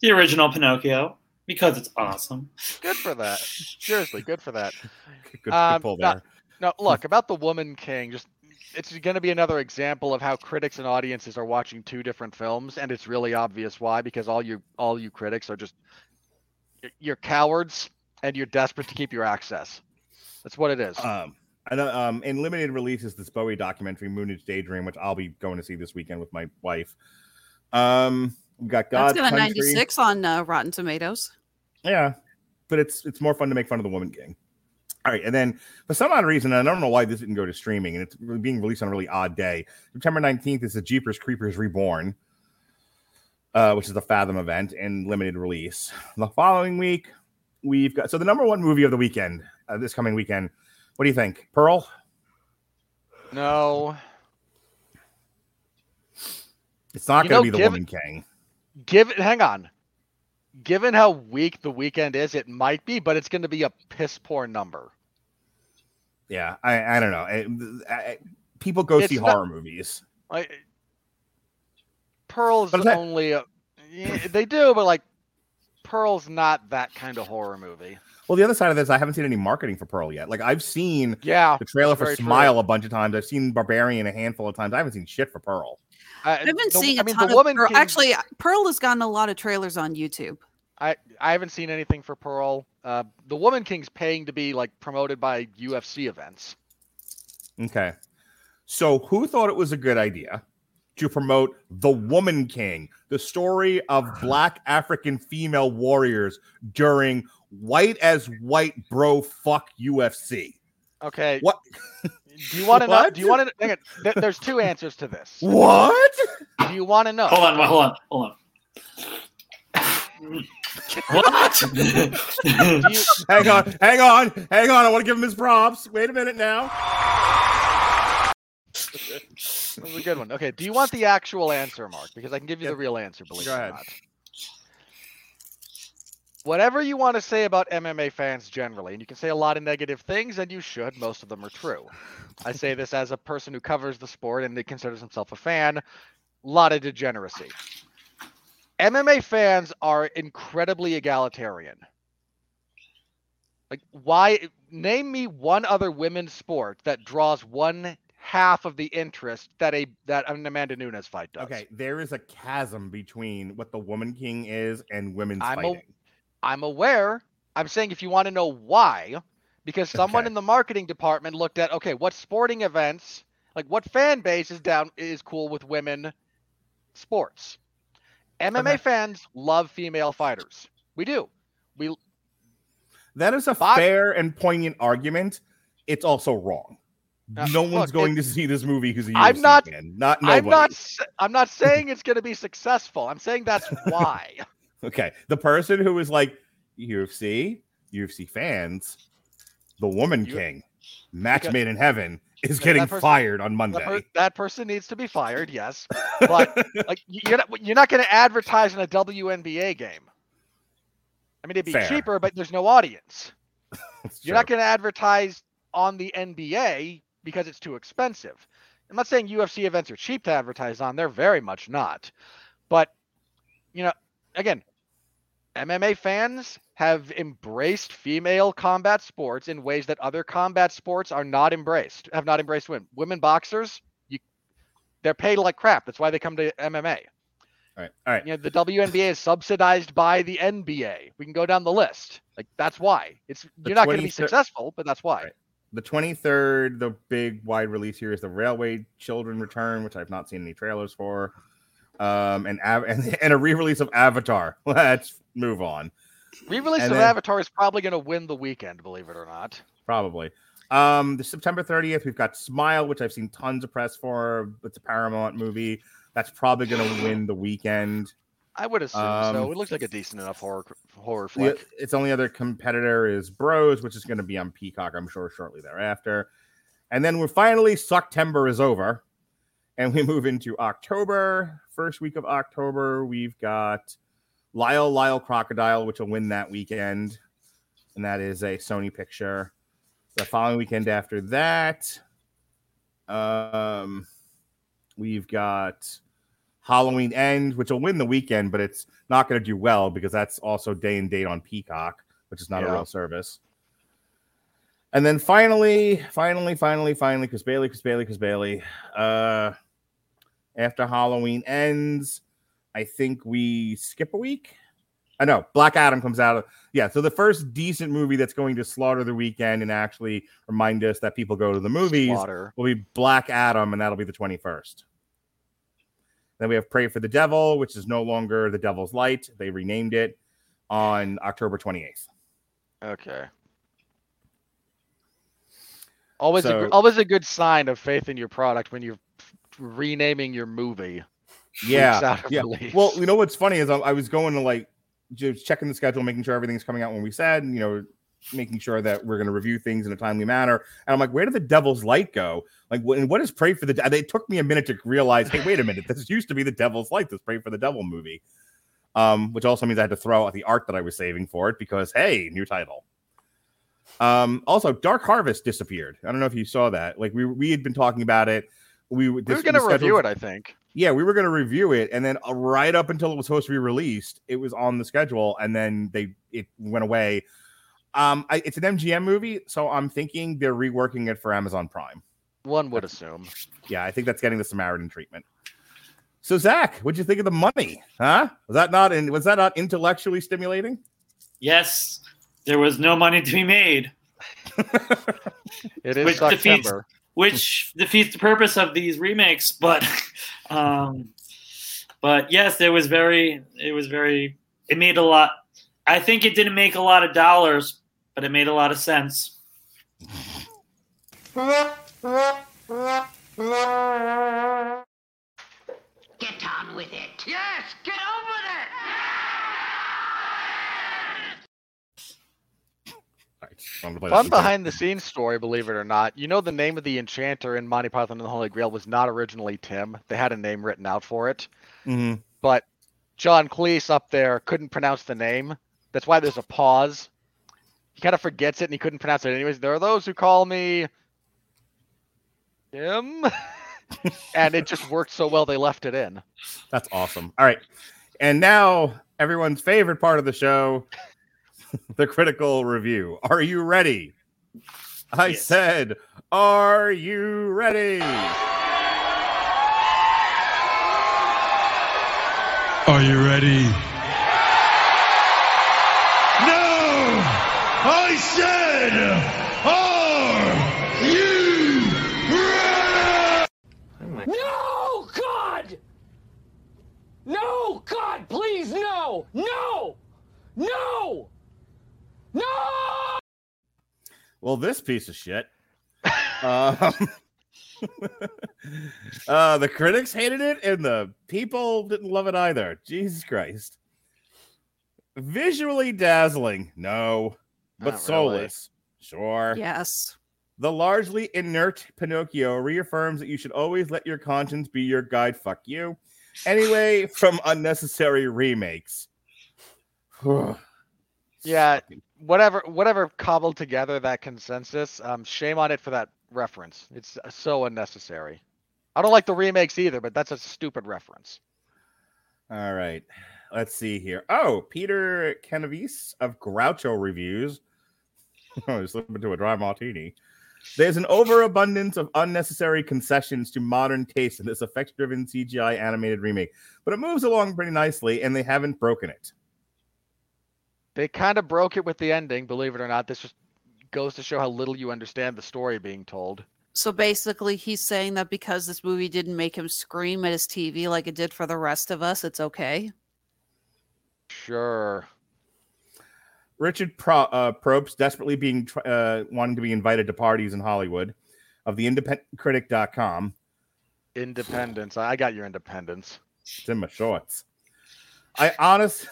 The original Pinocchio, because it's awesome. Good for that. Seriously, good for that. Good, good Um, pull no- there. Now, look about the Woman King. Just it's going to be another example of how critics and audiences are watching two different films, and it's really obvious why. Because all you all you critics are just you're- you're cowards and you're desperate to keep your access. That's what it is. Um, I know, um, in limited release is this Bowie documentary, Moonage Daydream, which I'll be going to see this weekend with my wife. Um, we got That's God's got a 96 on uh, Rotten Tomatoes. Yeah, but it's it's more fun to make fun of the Woman King. All right, and then for some odd reason, and I don't know why this didn't go to streaming, and it's being released on a really odd day. September nineteenth is the Jeepers Creepers Reborn, uh, which is the Fathom event and limited release. The following week, we've got so the number one movie of the weekend, uh, this coming weekend. What do you think, Pearl? no, It's not going to be the Woman King. give it. Hang on. Given how weak the weekend is, it might be, but it's going to be a piss poor number. Yeah, I, I don't know. I, I- people go It's see not- horror movies. Like Pearl's But that- only a, yeah, they do, but like Pearl's not that kind of horror movie. Well, the other side of this, I haven't seen any marketing for Pearl yet. Like I've seen Yeah, the trailer for very true. Smile a bunch of times. I've seen Barbarian a handful of times. I haven't seen shit for Pearl. I, I've been the- seeing I a mean, ton the of woman Pearl. King- Actually, Pearl has gotten a lot of trailers on YouTube. I I haven't seen anything for Pearl. Uh, the Woman King's paying to be like promoted by UFC events. Okay. So who thought it was a good idea to promote The Woman King, the story of black African female warriors during white as white bro fuck UFC? Okay. What? Do you want to know? Do you want to? Th- there's two answers to this. What? Do you want to know? Hold on, hold on, hold on. What? You, Hang on, hang on, hang on. I want to give him his props. Wait a minute now. That was a good one. Okay, do you want the actual answer, Mark? Because I can give you Yeah. the real answer, believe Go it or ahead. not. Whatever you want to say about MMA fans generally, and you can say a lot of negative things, and you should, most of them are true. I say this as a person who covers the sport and that considers himself a fan. A lot of degeneracy. MMA fans are incredibly egalitarian. Like, why? Name me one other women's sport that draws one half of the interest that a that an Amanda Nunes fight does. Okay, there is a chasm between what the Woman King is and women's I'm fighting. I'm aware. I'm saying if you want to know why, because someone Okay. in the marketing department looked at okay, what sporting events, like what fan base is down is cool with women sports. MMA Okay. fans love female fighters. We do. We That is a But- fair and poignant argument. It's also wrong. Uh, no one's look, going it- to see this movie who's a UFC I'm not- fan. Not nobody. I'm not I'm not saying it's going to be successful. I'm saying that's why. Okay, the person who is like UFC, UFC fans, the Woman You- King, match Because- made in heaven, is that getting person- fired on That, Monday. per- that person needs to be fired, yes. But like you're not you're not going to advertise in a WNBA game. I mean, it'd be Fair. cheaper, but there's no audience. You're not going to advertise on the NBA because it's too expensive. I'm not saying UFC events are cheap to advertise on. They're very much not. But, you know, again, MMA fans have embraced female combat sports in ways that other combat sports are not embraced, have not embraced women. Women boxers, you, they're paid like crap. That's why they come to MMA. All right, all right. You know, the WNBA is subsidized by the NBA. We can go down the list. Like that's why. It's The you're not going to be successful, but that's why. Right. the 23rd, the big wide release here is the Railway Children Return, which I've not seen any trailers for. Um, and, Av- and, and a re release of Avatar. Let's move on. Re-release And of then- Avatar is probably going to win the weekend, believe it or not. Probably. Um, the September 30th, we've got Smile, which I've seen tons of press for. It's a Paramount movie. That's probably going to win the weekend. I would assume Um, so. It looks like a decent enough horror horror The, flick. its only other competitor is Bros, which is going to be on Peacock, I'm sure, shortly thereafter. And then we're finally September is over, and we move into October. First week of October, we've got Lyle Lyle Crocodile, which will win that weekend, and that is a Sony picture. The following weekend after that, um, we've got Halloween End, which will win the weekend, but it's not going to do well because that's also day and date on Peacock, which is not a real service. And then finally, finally, finally, finally, Chris Bailey, Chris Bailey, Chris Bailey. Uh, after Halloween ends, I think we skip a week. Uh, I know Black Adam comes out. Yeah, so the first decent movie that's going to slaughter the weekend and actually remind us that people go to the movies Slaughter. will be Black Adam, and that'll be the 21st. Then we have Prey for the Devil, which is no longer the Devil's Light. They renamed it on October 28th. Okay. Always, a, So- gr- always a good sign of faith in your product when you're renaming your movie. Yeah. yeah. release. Well, you know what's funny is I, I was going to like just checking the schedule, making sure everything's coming out when we said, and, you know, making sure that we're going to review things in a timely manner. And I'm like, where did the Devil's Light go? Like, what, and what is Prey for the? De-? It took me a minute to realize, hey, wait a minute, this used to be the Devil's Light, this Prey for the Devil movie. Um, which also means I had to throw out the art that I was saving for it because hey, new title. Um, also, Dark Harvest disappeared. I don't know if you saw that. Like we we had been talking about it. We we were going to review it, I think. yeah, we were going to review it, and then uh, right up until it was supposed to be released, it was on the schedule, and then they it went away. Um, I, it's an MGM movie, so I'm thinking they're reworking it for Amazon Prime. One would assume. Yeah, I think that's getting the Samaritan treatment. So Zach, what'd you think of the money? Huh? Was that not in, was that not intellectually stimulating? Yes, there was no money to be made, It is Which defeats- September. Which defeats the purpose of these remakes. But, um, but yes, it was very, it was very, it made a lot. I think it didn't make a lot of dollars, but it made a lot of sense. Get on with it. Yes, get on with it. All right, I'm gonna play Fun behind the scenes story, believe it or not. You know the name of the enchanter in Monty Python and the Holy Grail was not originally Tim. They had a name written out for it. Mhm. but John Cleese up there couldn't pronounce the name. That's why there's a pause. He kind of forgets it and he couldn't pronounce it anyways. There are those who call me Tim. and it just worked so well they left it in. That's awesome. All right. And now everyone's favorite part of the show, the critical review. Are you ready? I Yes. said, Are you ready? Are you ready? No! I said, are you ready? No, God! No, God, please, no! No! No! No! Well, this piece of shit. um, uh, the critics hated it, and the people didn't love it either. Jesus Christ. Visually dazzling, no, but Not really. soulless, sure. Yes. The largely inert Pinocchio reaffirms that you should always let your conscience be your guide. Fuck you. Anyway, from unnecessary remakes. Yeah, whatever whatever cobbled together that consensus, um, shame on it for that reference. It's so unnecessary. I don't like the remakes either, but that's a stupid reference. All right. Let's see here. Oh, Peter Canavese of Groucho Reviews. Oh, he's slipping into a dry martini. There's an overabundance of unnecessary concessions to modern taste in this effects driven CGI animated remake, but it moves along pretty nicely and they haven't broken it. They kind of broke it with the ending, believe it or not. This just goes to show how little you understand the story being told. So basically, he's saying that because this movie didn't make him scream at his TV like it did for the rest of us, it's okay. Sure. Richard Pro, uh, Propes desperately being tr- uh, wanting to be invited to parties in Hollywood of the independentcritic.com. Independence. I got your independence. It's in my shorts. I honest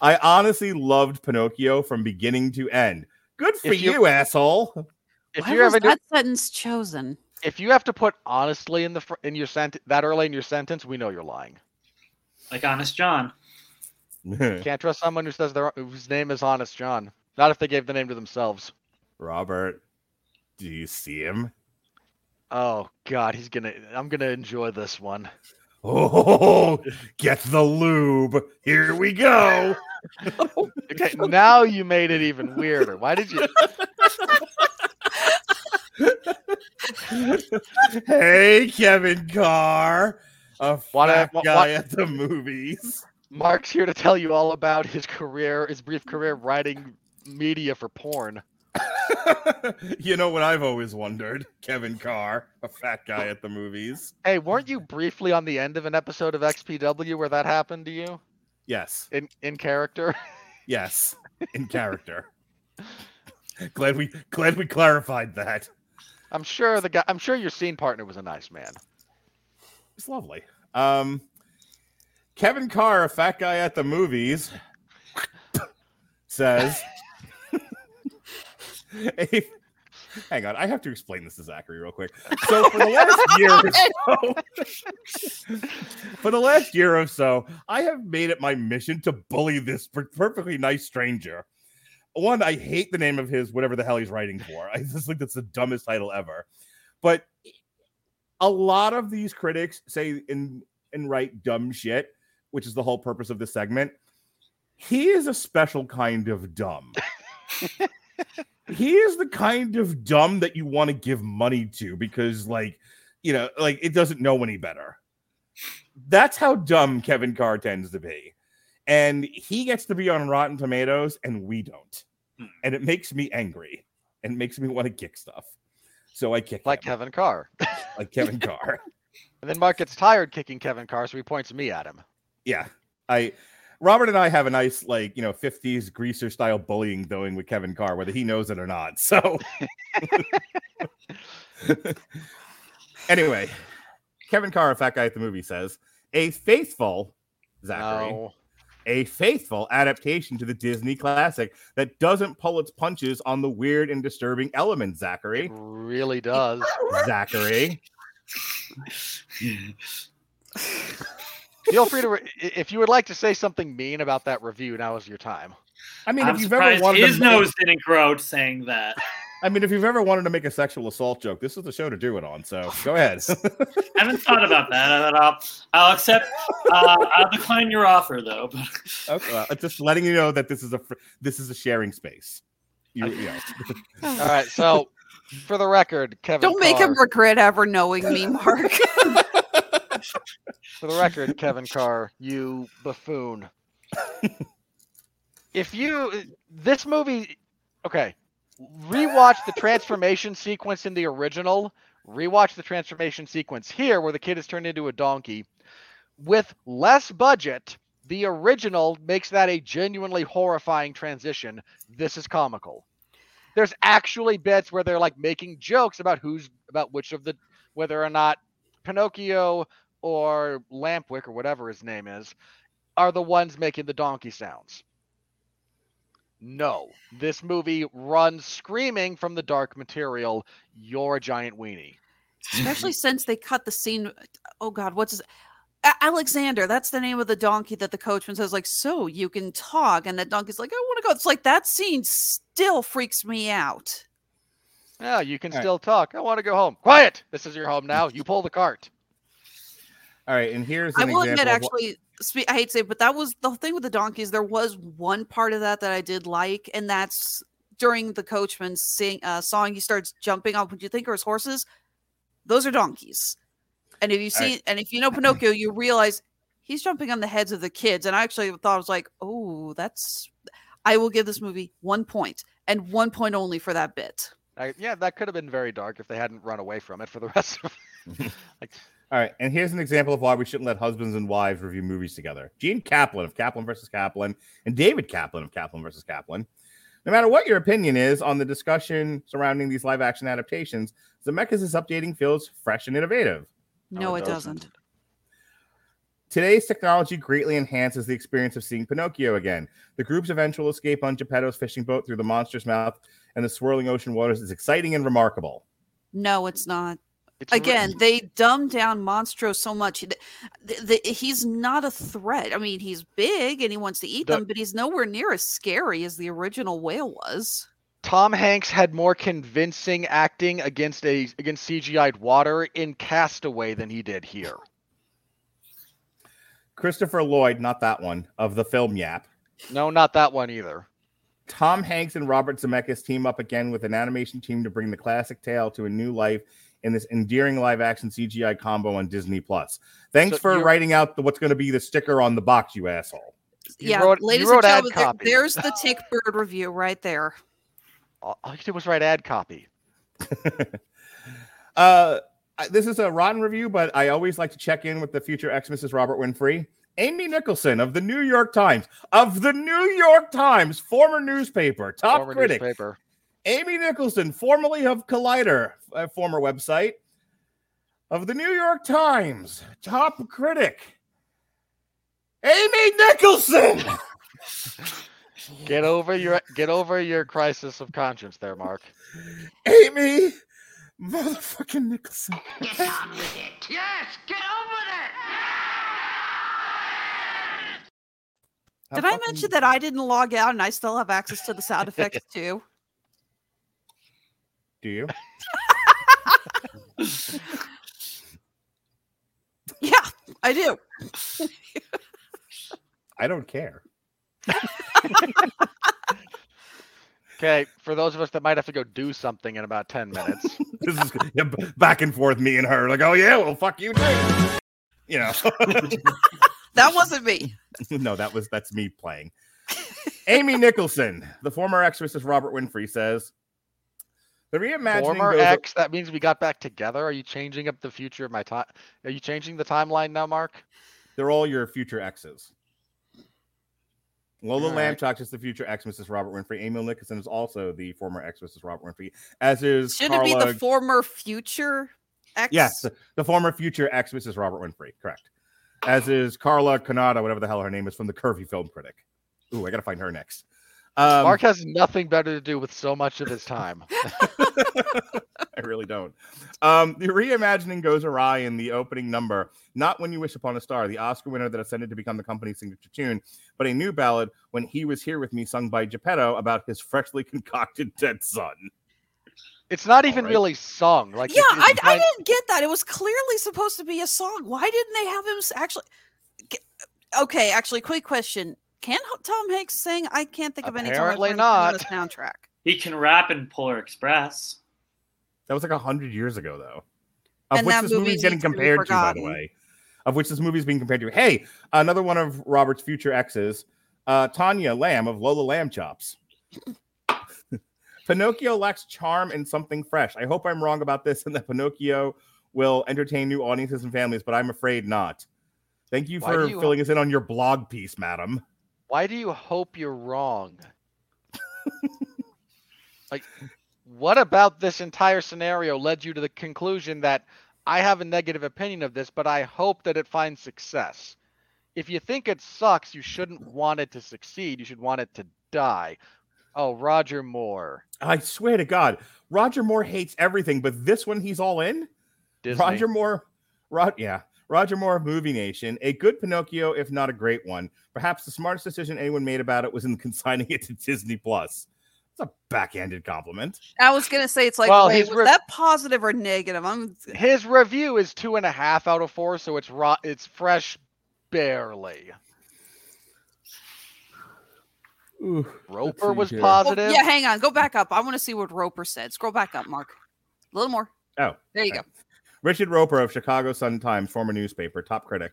I honestly loved Pinocchio from beginning to end. Good for you- you, asshole. If Why you was ever do, that sentence chosen? if you have to put honestly in the fr- in your sent that early in your sentence, we know you're lying. Like Honest John. Can't trust someone who says their whose name is Honest John. Not if they gave the name to themselves. Robert, do you see him? Oh God, he's gonna. I'm gonna enjoy this one. Oh, get the lube. Here we go. Okay, now you made it even weirder. Why did you? hey, Kevin Carr, a Wanna- fat wa- guy wa- at the movies. Mark's here to tell you all about his career, his brief career writing media for porn. you know what I've always wondered? Kevin Carr, a fat guy at the movies. Hey, weren't you briefly on the end of an episode of XPW where that happened to you Yes, in in character? yes, in character. glad we glad we clarified that. I'm sure the guy. I'm sure your scene partner was a nice man. It's lovely. Um, Kevin Carr, a fat guy at the movies, says, a- "Hang on, I have to explain this to Zachary real quick." So for the last year or so, for the last year or so, I have made it my mission to bully this perfectly nice stranger. One, I hate the name of his whatever the hell he's writing for. I just think that's the dumbest title ever. But a lot of these critics say and and write dumb shit, which is the whole purpose of this segment. He is a special kind of dumb. He is the kind of dumb that you want to give money to because, like, you know, like it doesn't know any better. That's how dumb Kevin Carr tends to be. And he gets to be on Rotten Tomatoes, and we don't. Hmm. And it makes me angry and makes me want to kick stuff. So I kick Like him, Kevin Carr. like Kevin Carr. And then Mark gets tired kicking Kevin Carr, so he points me at him. yeah i robert and i have a nice like you know 50s greaser style bullying going with kevin carr whether he knows it or not so anyway kevin carr a fat guy at the movie says a faithful zachary No. a faithful adaptation to the disney classic that doesn't pull its punches on the weird and disturbing elements It zachary really does. zachary Feel free to, re- if you would like to say something mean about that review, now is your time. i mean I'm if you've ever wanted his to make- nose didn't grow saying that. I mean, if you've ever wanted to make a sexual assault joke, this is the show to do it on. So go ahead. I haven't thought about that. I'll, I'll accept. Uh, I'll decline your offer, though. But okay, well, just letting you know that this is a fr- this is a sharing space. You, you know. All right. So, for the record, Kevin. Don't make him regret ever knowing me, Mark. For the record, Kevin Carr, you buffoon. if you this movie, okay, rewatch the transformation sequence in the original. Rewatch the transformation sequence here, where the kid is turned into a donkey. With less budget, the original makes that a genuinely horrifying transition. This is comical. There's actually bits where they're like making jokes about who's about which of the whether or not Pinocchio or Lampwick or whatever his name is are the ones making the donkey sounds. No, this movie runs screaming from the dark material. You're a giant weenie. Especially since they cut the scene. Oh God, what's his? A- Alexander, that's the name of the donkey that the coachman says, like, so you can talk. And that donkey's like, I want to go. It's like that scene still freaks me out. Yeah, you can All right. still talk. I want to go home. Quiet. This is your home now. You pull the cart. All right, and here's I will admit, actually, spe- I hate to say, it, but that was the thing with the donkeys. There was one part of that that I did like, and that's during the coachman sing uh, song. He starts jumping up. What you think are his horses? Those are donkeys. And if you see, and if you know Pinocchio, you realize he's jumping on the heads of the kids. And I actually thought I was like, oh, that's. I will give this movie one and one point only for that bit. I, yeah, that could have been very dark if they hadn't run away from it for the rest of. like, All right, and here's an example of why we shouldn't let husbands and wives review movies together. Gene Kaplan of Kaplan versus Kaplan and David Kaplan of Kaplan versus Kaplan. No matter what your opinion is on the discussion surrounding these live action adaptations, Zemeckis' updating feels fresh and innovative. No, it doesn't. Today's technology greatly enhances the experience of seeing Pinocchio again. The group's eventual escape on Geppetto's fishing boat through the monster's mouth and the swirling ocean waters is exciting and remarkable. No, it's not. it's re- Again, they dumbed down Monstro so much. Th- th- he's not a threat. I mean, he's big and he wants to eat The- them, but he's nowhere near as scary as the original whale was. Tom Hanks had more convincing acting against a against CGI'd water in Castaway than he did here. Christopher Lloyd, not that one, of the film Yap. No, not that one either. Tom Hanks and Robert Zemeckis team up again with an animation team to bring the classic tale to a new life in this endearing live action CGI combo on Disney Plus. Thanks So for writing out the, what's going to be the sticker on the box, you asshole. You yeah, wrote- you ladies wrote and gentlemen, there- there's the Tick Bird review right there. All, all you did was write ad copy. Uh, this is a rotten review, but I always like to check in with the future ex Mrs. Robert Winfree. Amy Nicholson of the New York Times, of the New York Times, former newspaper, top Former critic. newspaper. Amy Nicholson, formerly of Collider, a former website, of the New York Times, top critic. Amy Nicholson. Get over your get over your crisis of conscience there, Mark. Amy motherfucking Nicholson. Get on with it. Yes, get on with it. Did I mention that I didn't log out and I still have access to the sound effects too? Do you? Yeah, I do. I don't care. Okay, for those of us that might have to go do something in about ten minutes. This is yeah, b- back and forth, me and her. Like, oh yeah, well, fuck you, too. You know. That wasn't me. no, that was that's me playing. Amy Nicholson, the former ex Mrs. Robert Winfree, says the reimagining Former goes- ex, that means we got back together. Are you changing up the future of my time? Are you changing the timeline now, Mark? They're all your future exes. Lola All right. Lamchock is the future ex Mrs. Robert Winfree. Amy Nicholson is also the former ex Mrs. Robert Winfree, as is Should it be the former future ex? yes, the, the former future ex Mrs. Robert Winfree. Correct. As is Carla Canada, whatever the hell her name is, from the Curvy Film Critic. Ooh, I gotta find her next. Um, Mark has nothing better to do with so much of his time. I really don't. Um, the reimagining goes awry in the opening number, not When You Wish Upon a Star, the Oscar winner that ascended to become the company's signature tune, but a new ballad, When He Was Here With Me, sung by Geppetto about his freshly concocted dead son. It's not even right. really sung. Like Yeah, I, I didn't get that. It was clearly supposed to be a song. Why didn't they have him actually? Okay, actually, quick question: Can Tom Hanks sing? I can't think of any Apparently heard him on a not. soundtrack. He can rap in Polar Express. That was like a hundred years ago, though. Of And which that this movie movie's getting needs to compared to, by the way. Of which this movie is being compared to. Hey, another one of Robert's future exes, uh, Tanya Lamb of Lola Lamb Chops. Pinocchio lacks charm and something fresh. I hope I'm wrong about this and that Pinocchio will entertain new audiences and families, but I'm afraid not. Thank you Why for do you- filling us in on your blog piece, madam. Why do you hope you're wrong? like, what about this entire scenario led you to the conclusion that I have a negative opinion of this, but I hope that it finds success? If you think it sucks, you shouldn't want it to succeed. You should want it to die. Oh, Roger Moore. I swear to God, Roger Moore hates everything, but this one he's all in. Disney. Roger Moore, Rod, yeah, Roger Moore of Movie Nation, a good Pinocchio, if not a great one. Perhaps the smartest decision anyone made about it was in consigning it to Disney Plus. It's a backhanded compliment. I was gonna say it's like, Well, wait, his was re- that positive or negative? I'm His review is two and a half out of four, so it's raw. It's fresh, barely. Roeper was here. Well, positive. yeah. Hang on, go back up. I want to see what Roeper said. Scroll back up, Mark. A little more. Oh, There you okay. go. Richard Roeper of Chicago Sun Times, former newspaper, top critic.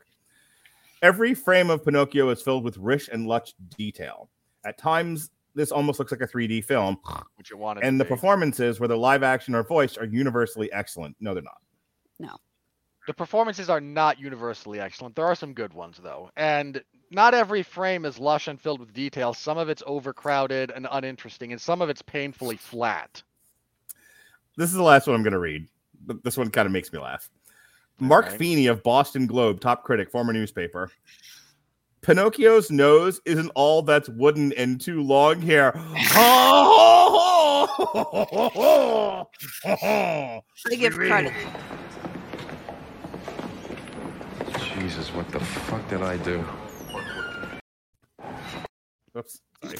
Every frame of Pinocchio is filled with rich and lush detail. At times, this almost looks like a 3D film, which you wanted. and the be. performances, whether live action or voiced, are universally excellent. No, they're not. No. The performances are not universally excellent. There are some good ones though, and not every frame is lush and filled with detail. Some of it's overcrowded and uninteresting, and some of it's painfully flat. This is the last one I'm going to read. but This one kind of makes me laugh. Mark Alright. Feeney of Boston Globe, top critic, former newspaper. Pinocchio's nose isn't all that's wooden and too long hair. I give credit. Jesus, what the fuck did I do? Oops, sorry.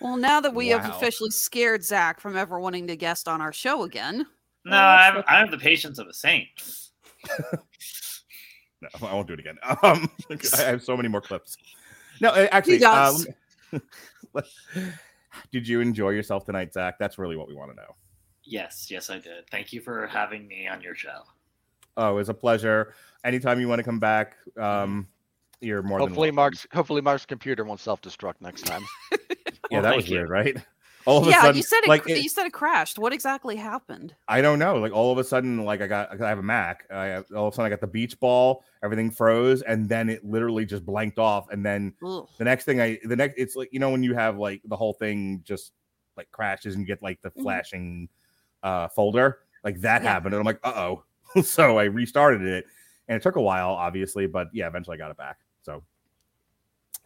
Well, now that we have officially scared Zach from ever wanting to guest on our show again, No, I have, I have the patience of a saint. No, I won't do it again. Um, I have so many more clips. No, uh, actually, does. did you enjoy yourself tonight, Zach? That's really what we want to know. Yes, yes, I did. Thank you for having me on your show. Oh, it was a pleasure. Anytime you want to come back, um, you're more Hopefully, than. Mark's hopefully Mark's computer won't self-destruct next time. Yeah, Well, that was you. weird, right? All of a yeah, sudden, you said it. like cr- you said it crashed. What exactly happened? I don't know. Like all of a sudden, like I got, I have a Mac. I all of a sudden I got the beach ball. Everything froze, and then it literally just blanked off. And then Ugh. the next thing I, the next, it's like you know when you have like the whole thing just like crashes and you get like the Mhm. flashing uh folder, like that Yeah. happened, and I'm like, uh oh. so I restarted it, and it took a while, obviously, but yeah, eventually I got it back. So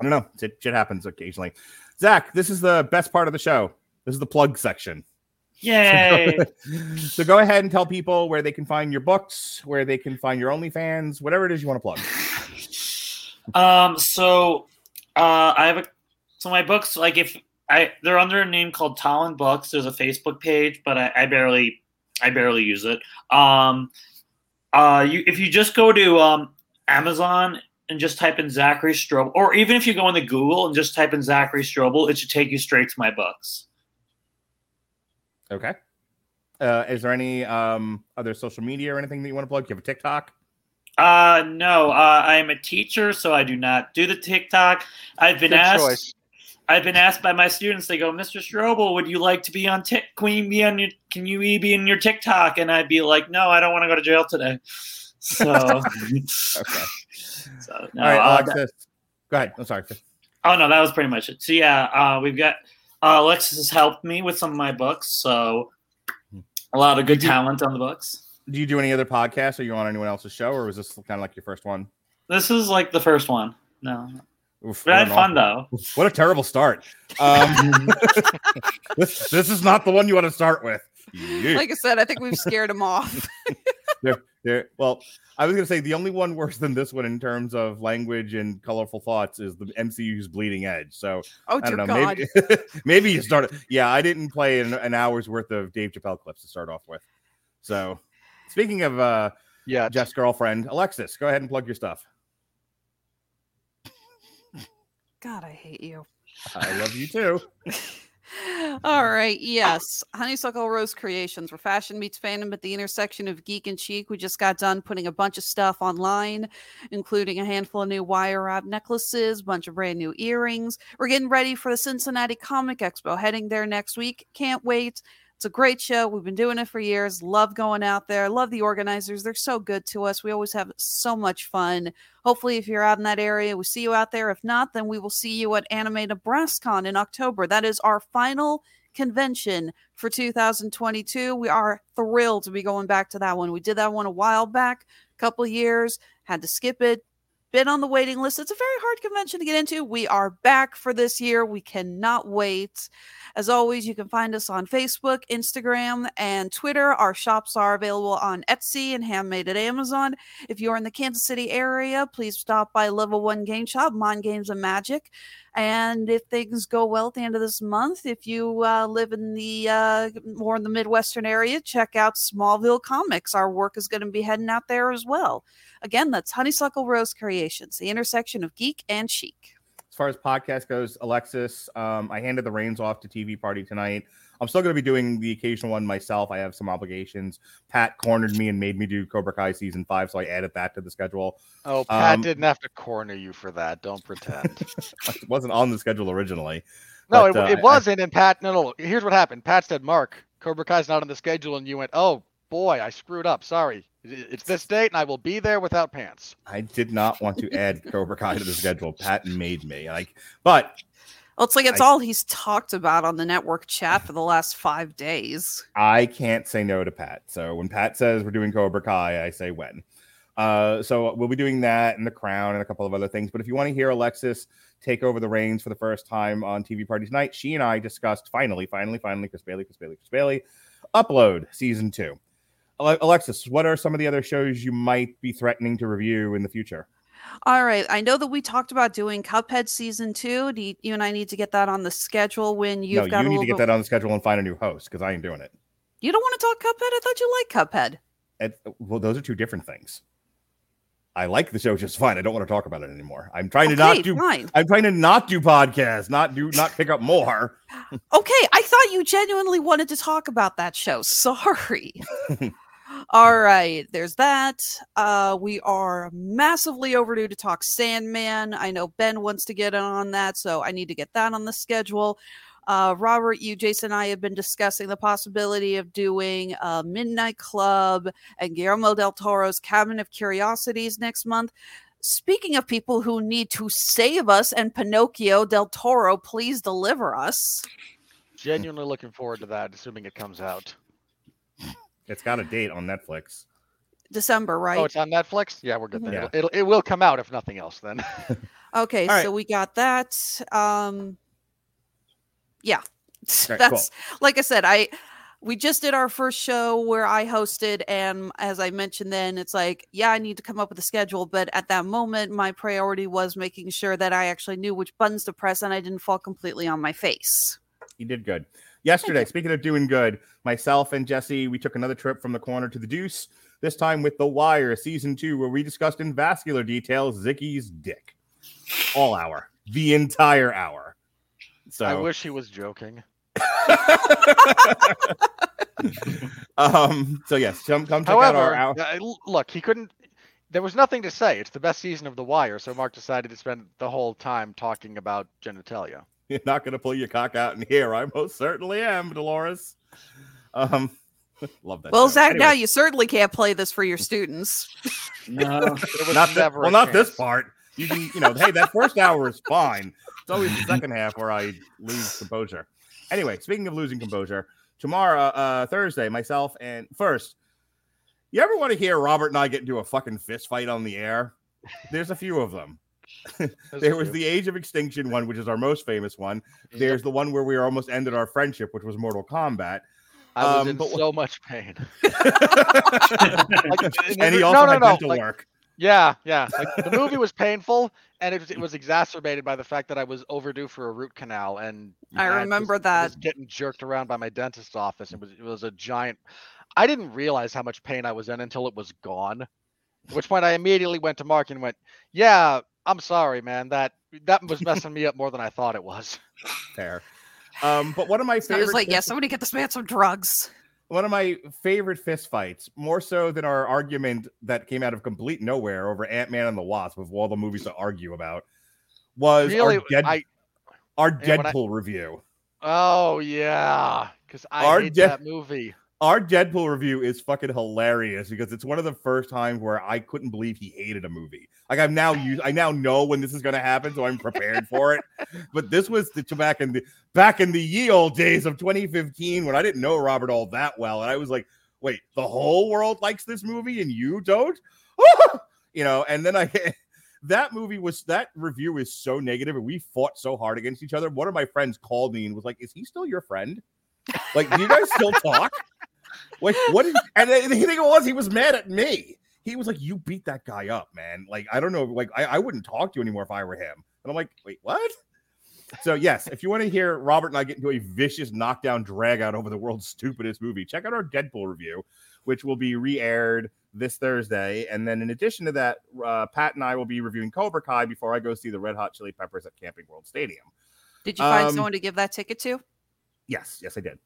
I don't know. Shit, shit happens occasionally. Zach, this is the best part of the show. This is the plug section. Yay! so go ahead and tell people where they can find your books, where they can find your OnlyFans, whatever it is you want to plug. Um, so uh, I have a so my books like if I they're under a name called Talon Books. There's a Facebook page, but I, I barely I barely use it. Um, uh, you if you just go to um Amazon and just type in Zachary Strobel, or even if you go into Google and just type in Zachary Strobel, it should take you straight to my books. Okay. Uh, is there any um, other social media or anything that you want to plug? Do you have a TikTok? Uh, no, uh, I am a teacher, so I do not do the TikTok. I've been Good asked. choice. I've been asked by my students. They go, "Mr. Strobel, would you like to be on Tik? Can you be on your? Can you be in your TikTok?" And I'd be like, "No, I don't want to go to jail today." So, Okay. so no. All right, uh, Alexis. Go ahead. I'm sorry. oh no, that was pretty much it. So yeah, uh, we've got uh, Alexis has helped me with some of my books, so a lot of good talent on the books. Do you do any other podcasts? Are you on anyone else's show, or was this kind of like your first one? This is like the first one. No, Oof, but I had fun awful- though. What a terrible start. Um, this, this is not the one you want to start with. Yeah. Like I said, I think we've scared him off. They're- they're- well, I was going to say the only one worse than this one in terms of language and colorful thoughts is the MCU's Bleeding Edge. So Oh I don't know. God! Maybe maybe you started. Yeah, I didn't play an, an hour's worth of Dave Chappelle clips to start off with. So speaking of uh, Yeah, Jeff's girlfriend, Alexis, go ahead and plug your stuff. God, I hate you. I love you too. All right, yes. Honeysuckle Rose Creations, where fashion meets fandom at the intersection of geek and chic. We just got done putting a bunch of stuff online, including a handful of new wire wrap necklaces, a bunch of brand new earrings. We're getting ready for the Cincinnati Comic Expo, heading there next week. Can't wait. It's a great show. We've been doing it for years. Love going out there. Love the organizers. They're so good to us. We always have so much fun. Hopefully, if you're out in that area, we see you out there. If not, then we will see you at Anime Nebraska in October. That is our final convention for 2022. We are thrilled to be going back to that one. We did that one a while back, a couple years, had to skip it. Been on the waiting list. It's a very hard convention to get into. We are back for this year. We cannot wait. As always, you can find us on Facebook, Instagram, and Twitter. Our shops are available on Etsy and handmade at Amazon. If you're in the Kansas City area, please stop by Level One Game Shop, Mon Games and Magic. And if things go well at the end of this month, if you uh, live in the uh, more in the Midwestern area, check out Smallville Comics. Our work is going to be heading out there as well. Again, that's Honeysuckle Rose Creations, the intersection of geek and chic. As far as podcast goes, Alexis, um, I handed the reins off to TV Party tonight. I'm still going to be doing the occasional one myself. I have some obligations. Pat cornered me and made me do Cobra Kai season five, so I added that to the schedule. Oh, Pat Um, didn't have to corner you for that. Don't pretend. It wasn't on the schedule originally. no, but, it, uh, it wasn't. And Pat, no, no. Here's what happened. Pat said, "Mark, Cobra Kai's not on the schedule," and you went, "Oh boy, I screwed up. Sorry. It's this date, and I will be there without pants." I did not want to add Cobra Kai to the schedule. Pat made me like, but Well, it's like it's I- all he's talked about on the network chat for the last five days. I can't say no to Pat. So when Pat says we're doing Cobra Kai, I say when. Uh, so we'll be doing that and The Crown and a couple of other things. But if you want to hear Alexis take over the reins for the first time on TV Party tonight, she and I discussed finally, finally, finally, Chris Bailey, Chris Bailey, Chris Bailey, upload season two. Alexis, what are some of the other shows you might be threatening to review in the future? All right. I know that we talked about doing Cuphead season two. Do you, you and I need to get that on the schedule when you've no, got you need to get that on the schedule and find a new host because I ain't doing it. You don't want to talk Cuphead? I thought you liked Cuphead. It, uh, well, those are two different things. I like the show just fine. I don't want to talk about it anymore. I'm trying to Okay, not do. fine. I'm trying to not do podcasts, not do, not pick up more. Okay, I thought you genuinely wanted to talk about that show. Sorry. All right, there's that. Uh, we are massively overdue to talk Sandman. I know Ben wants to get on that, so I need to get that on the schedule. Uh, Robert, you, Jason, and I have been discussing the possibility of doing uh, Midnight Club and Guillermo del Toro's Cabinet of Curiosities next month. Speaking of people who need to save us and Pinocchio, Del Toro, please deliver us. Genuinely looking forward to that, assuming it comes out. It's got a date on Netflix. December, right? Oh, it's on Netflix. Yeah, we're good then. Yeah. It'll, it'll, it will come out if nothing else. Then. Okay, All right. so we got that. Um yeah. right, That's like I said, I we just did our first show where I hosted and as I mentioned then it's like, yeah, I need to come up with a schedule, but at that moment my priority was making sure that I actually knew which buttons to press and I didn't fall completely on my face. You did good. Yesterday, speaking of doing good, myself and Jesse, we took another trip from the corner to the deuce, this time with The Wire season two, where we discussed in vascular detail Ziggy's dick. All hour, the entire hour. So I wish he was joking. um, so yes, come come check out our However, hour. uh, look, he couldn't. There was nothing to say. It's the best season of The Wire, so Mark decided to spend the whole time talking about genitalia. You're not gonna pull your cock out in here. I most certainly am, Dolores. Um, love that. Well, show. Zach, Anyway, now you certainly can't play this for your students. No. Not thi- never well, not this part. You can, you know, hey, that first hour is fine. It's always the second half where I lose composure. Anyway, speaking of losing composure, tomorrow, uh, Thursday, myself and first, you ever want to hear Robert and I get into a fucking fist fight on the air? There's a few of them. There's a There was few. the Age of Extinction one, which is our most famous one. There's the one where we almost ended our friendship, which was Mortal Kombat. I was um, in but- so much pain. Like, and he also no, had no, dental like- work. Yeah, yeah. Like the movie was painful, and it was, it was exacerbated by the fact that I was overdue for a root canal, and I was- remember was that. getting jerked around by my dentist's office. It was it was a giant. I didn't realize how much pain I was in until it was gone. At which point I immediately went to Mark and went, "Yeah, I'm sorry, man. That that was messing me up more than I thought it was." Fair. Um, but one of my So I favorite was like, yeah, fist- somebody get this man some drugs. one of my favorite fist fights, more so than our argument that came out of complete nowhere over Ant Man and the Wasp, of all the movies to argue about, was Really, our, Dead- I our Yeah, when I- Deadpool review. oh yeah, because I Our hate de- that movie. Our Deadpool review is fucking hilarious because it's one of the first times where I couldn't believe he hated a movie. Like I'm now used, I now know when this is going to happen, so I'm prepared for it. But this was the back in the back in the ye old days of 2015 when I didn't know Robert all that well, and I was like, wait, the whole world likes this movie and you don't, you know? And then I. That movie was that review is so negative, and we fought so hard against each other. One of my friends called me and was like, "Is he still your friend? Like, do you guys still talk?" Like, what? Is, and the thing was, he was mad at me. He was like, "You beat that guy up, man. Like, I don't know. Like, I, I wouldn't talk to you anymore if I were him." And I'm like, "Wait, what?" So yes, if you want to hear Robert and I get into a vicious knockdown drag out over the world's stupidest movie, check out our Deadpool review, which will be re-aired this Thursday. And then in addition to that, uh, Pat and I will be reviewing Cobra Kai before I go see the Red Hot Chili Peppers at Camping World Stadium. Did you find Um, someone to give that ticket to? Yes, yes, I did.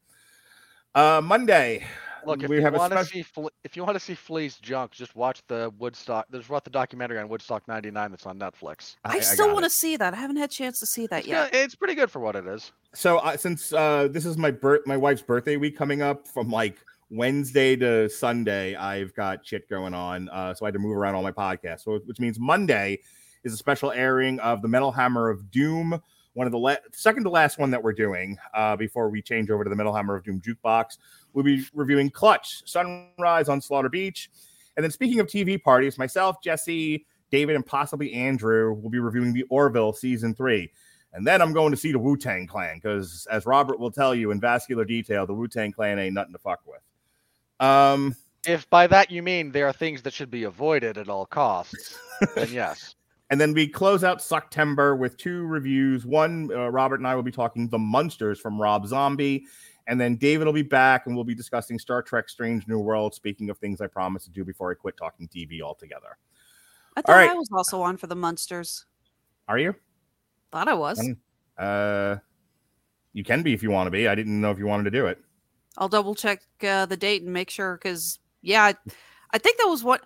Uh, Monday, Look, if we you have a want to special. see Fle- if you want to see Flea's junk, just watch the Woodstock. There's what the documentary on Woodstock '99 that's on Netflix. I, still want to see that. I haven't had a chance to see that Yeah, yet. it's pretty good for what it is. So uh, since uh, this is my birth, my wife's birthday week coming up from like Wednesday to Sunday, I've got shit going on. Uh, so I had to move around all my podcasts. So which means Monday is a special airing of the Metal Hammer of Doom, one of the la- second to last one that we're doing uh, before we change over to the Metal Hammer of Doom jukebox. We'll be reviewing Clutch, Sunrise on Slaughter Beach, and then speaking of TV parties, myself, Jesse, David, and possibly Andrew will be reviewing the Orville season three. And then I'm going to see the Wu Tang Clan because, as Robert will tell you in vascular detail, the Wu Tang Clan ain't nothing to fuck with. Um, If by that you mean there are things that should be avoided at all costs, then yes. And then we close out September with two reviews. One, uh, Robert and I will be talking The Munsters from Rob Zombie. And then David will be back and we'll be discussing Star Trek Strange New World. Speaking of things I promised to do before I quit talking TV altogether. I thought right. I was also on for the Munsters. Are you? Thought I was. Uh, you can be if you want to be. I didn't know if you wanted to do it. I'll double check uh, the date and make sure because yeah, I, I think that was what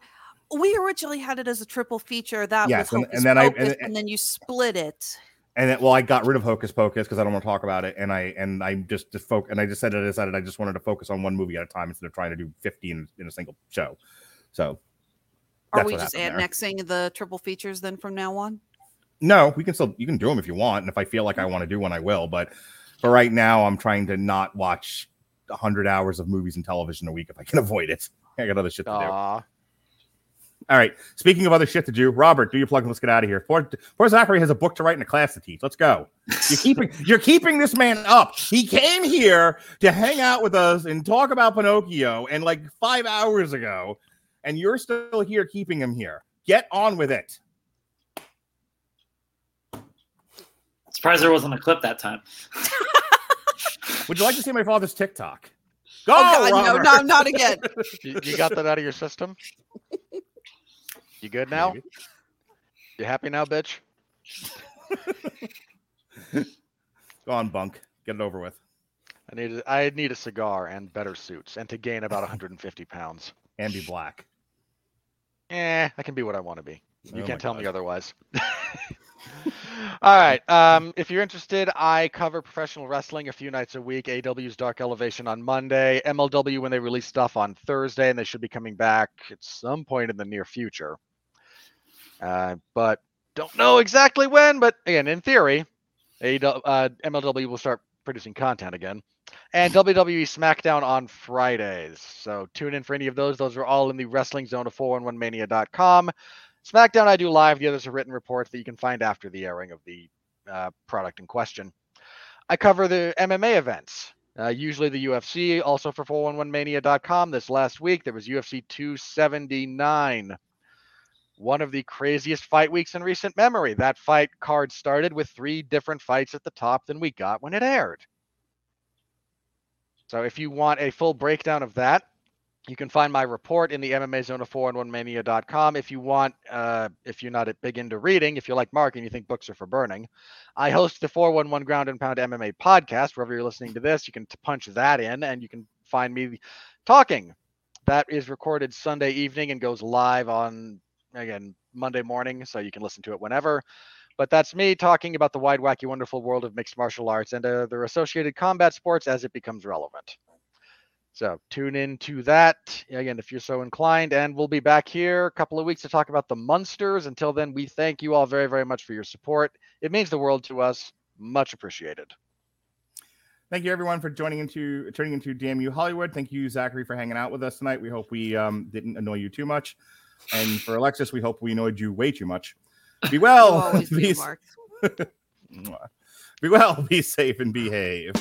we originally had it as a triple feature. That Yes, was and- Hocus and then I- and- and then you split it. And then, well, I got rid of Hocus Pocus because I don't want to talk about it, and I and I just just focus, and I just said it. I decided I just wanted to focus on one movie at a time instead of trying to do fifty in, in a single show. So, Are we just happened there. annexing the triple features then from now on? No, we can still you can do them if you want, and if I feel like I mm-hmm. want to do one, I will. But for right now, I'm trying to not watch hundred hours of movies and television a week if I can avoid it. I got other shit to do. Aw. All right. Speaking of other shit to do, Robert, do your plug and let's get out of here. Poor, poor Zachary has a book to write and a class to teach. Let's go. You're keeping you're keeping this man up. He came here to hang out with us and talk about Pinocchio and like five hours ago, and you're still here keeping him here. Get on with it. Surprised there wasn't a clip that time. Would you like to see my father's TikTok? Oh, go, oh God, no, Robert. no, not again. You, you got that out of your system? You good now? Maybe. You happy now, bitch? Go on, bunk. Get it over with. I need a, I need a cigar and better suits, and to gain about 150 pounds. And be black. Eh, I can be what I want to be. You Oh can't tell me otherwise. All right. Um, if you're interested, I cover professional wrestling a few nights a week. AEW's Dark Elevation on Monday, MLW when they release stuff on Thursday, and they should be coming back at some point in the near future. Uh, but don't know exactly when. But again, in theory, AW, uh, MLW will start producing content again. And WWE SmackDown on Fridays. So tune in for any of those. Those are all in the wrestling zone of 411mania.com. SmackDown, I do live. The others are written reports that you can find after the airing of the uh, product in question. I cover the MMA events, uh, usually the UFC, also for 411mania.com. This last week, there was UFC 279, one of the craziest fight weeks in recent memory. That fight card started with three different fights at the top than we got when it aired. So if you want a full breakdown of that, you can find my report in the MMA Zone of 411mania.com. If you want, uh, if you're not big into reading, if you're like Mark and you think books are for burning, I host the 411 Ground and Pound MMA podcast. Wherever you're listening to this, you can punch that in and you can find me talking. That is recorded Sunday evening and goes live on, again, Monday morning. So you can listen to it whenever. But that's me talking about the wide, wacky, wonderful world of mixed martial arts and uh, their associated combat sports as it becomes relevant. So tune in to that again if you're so inclined, and we'll be back here a couple of weeks to talk about the Munsters. Until then, we thank you all very, very much for your support. It means the world to us. Much appreciated. Thank you everyone for joining into turning into Damn You Hollywood. Thank you, Zachary, for hanging out with us tonight. We hope we um, didn't annoy you too much. And for Alexis, we hope we annoyed you way too much. Be well. Always be, be, Mark. be well, be safe, and behave.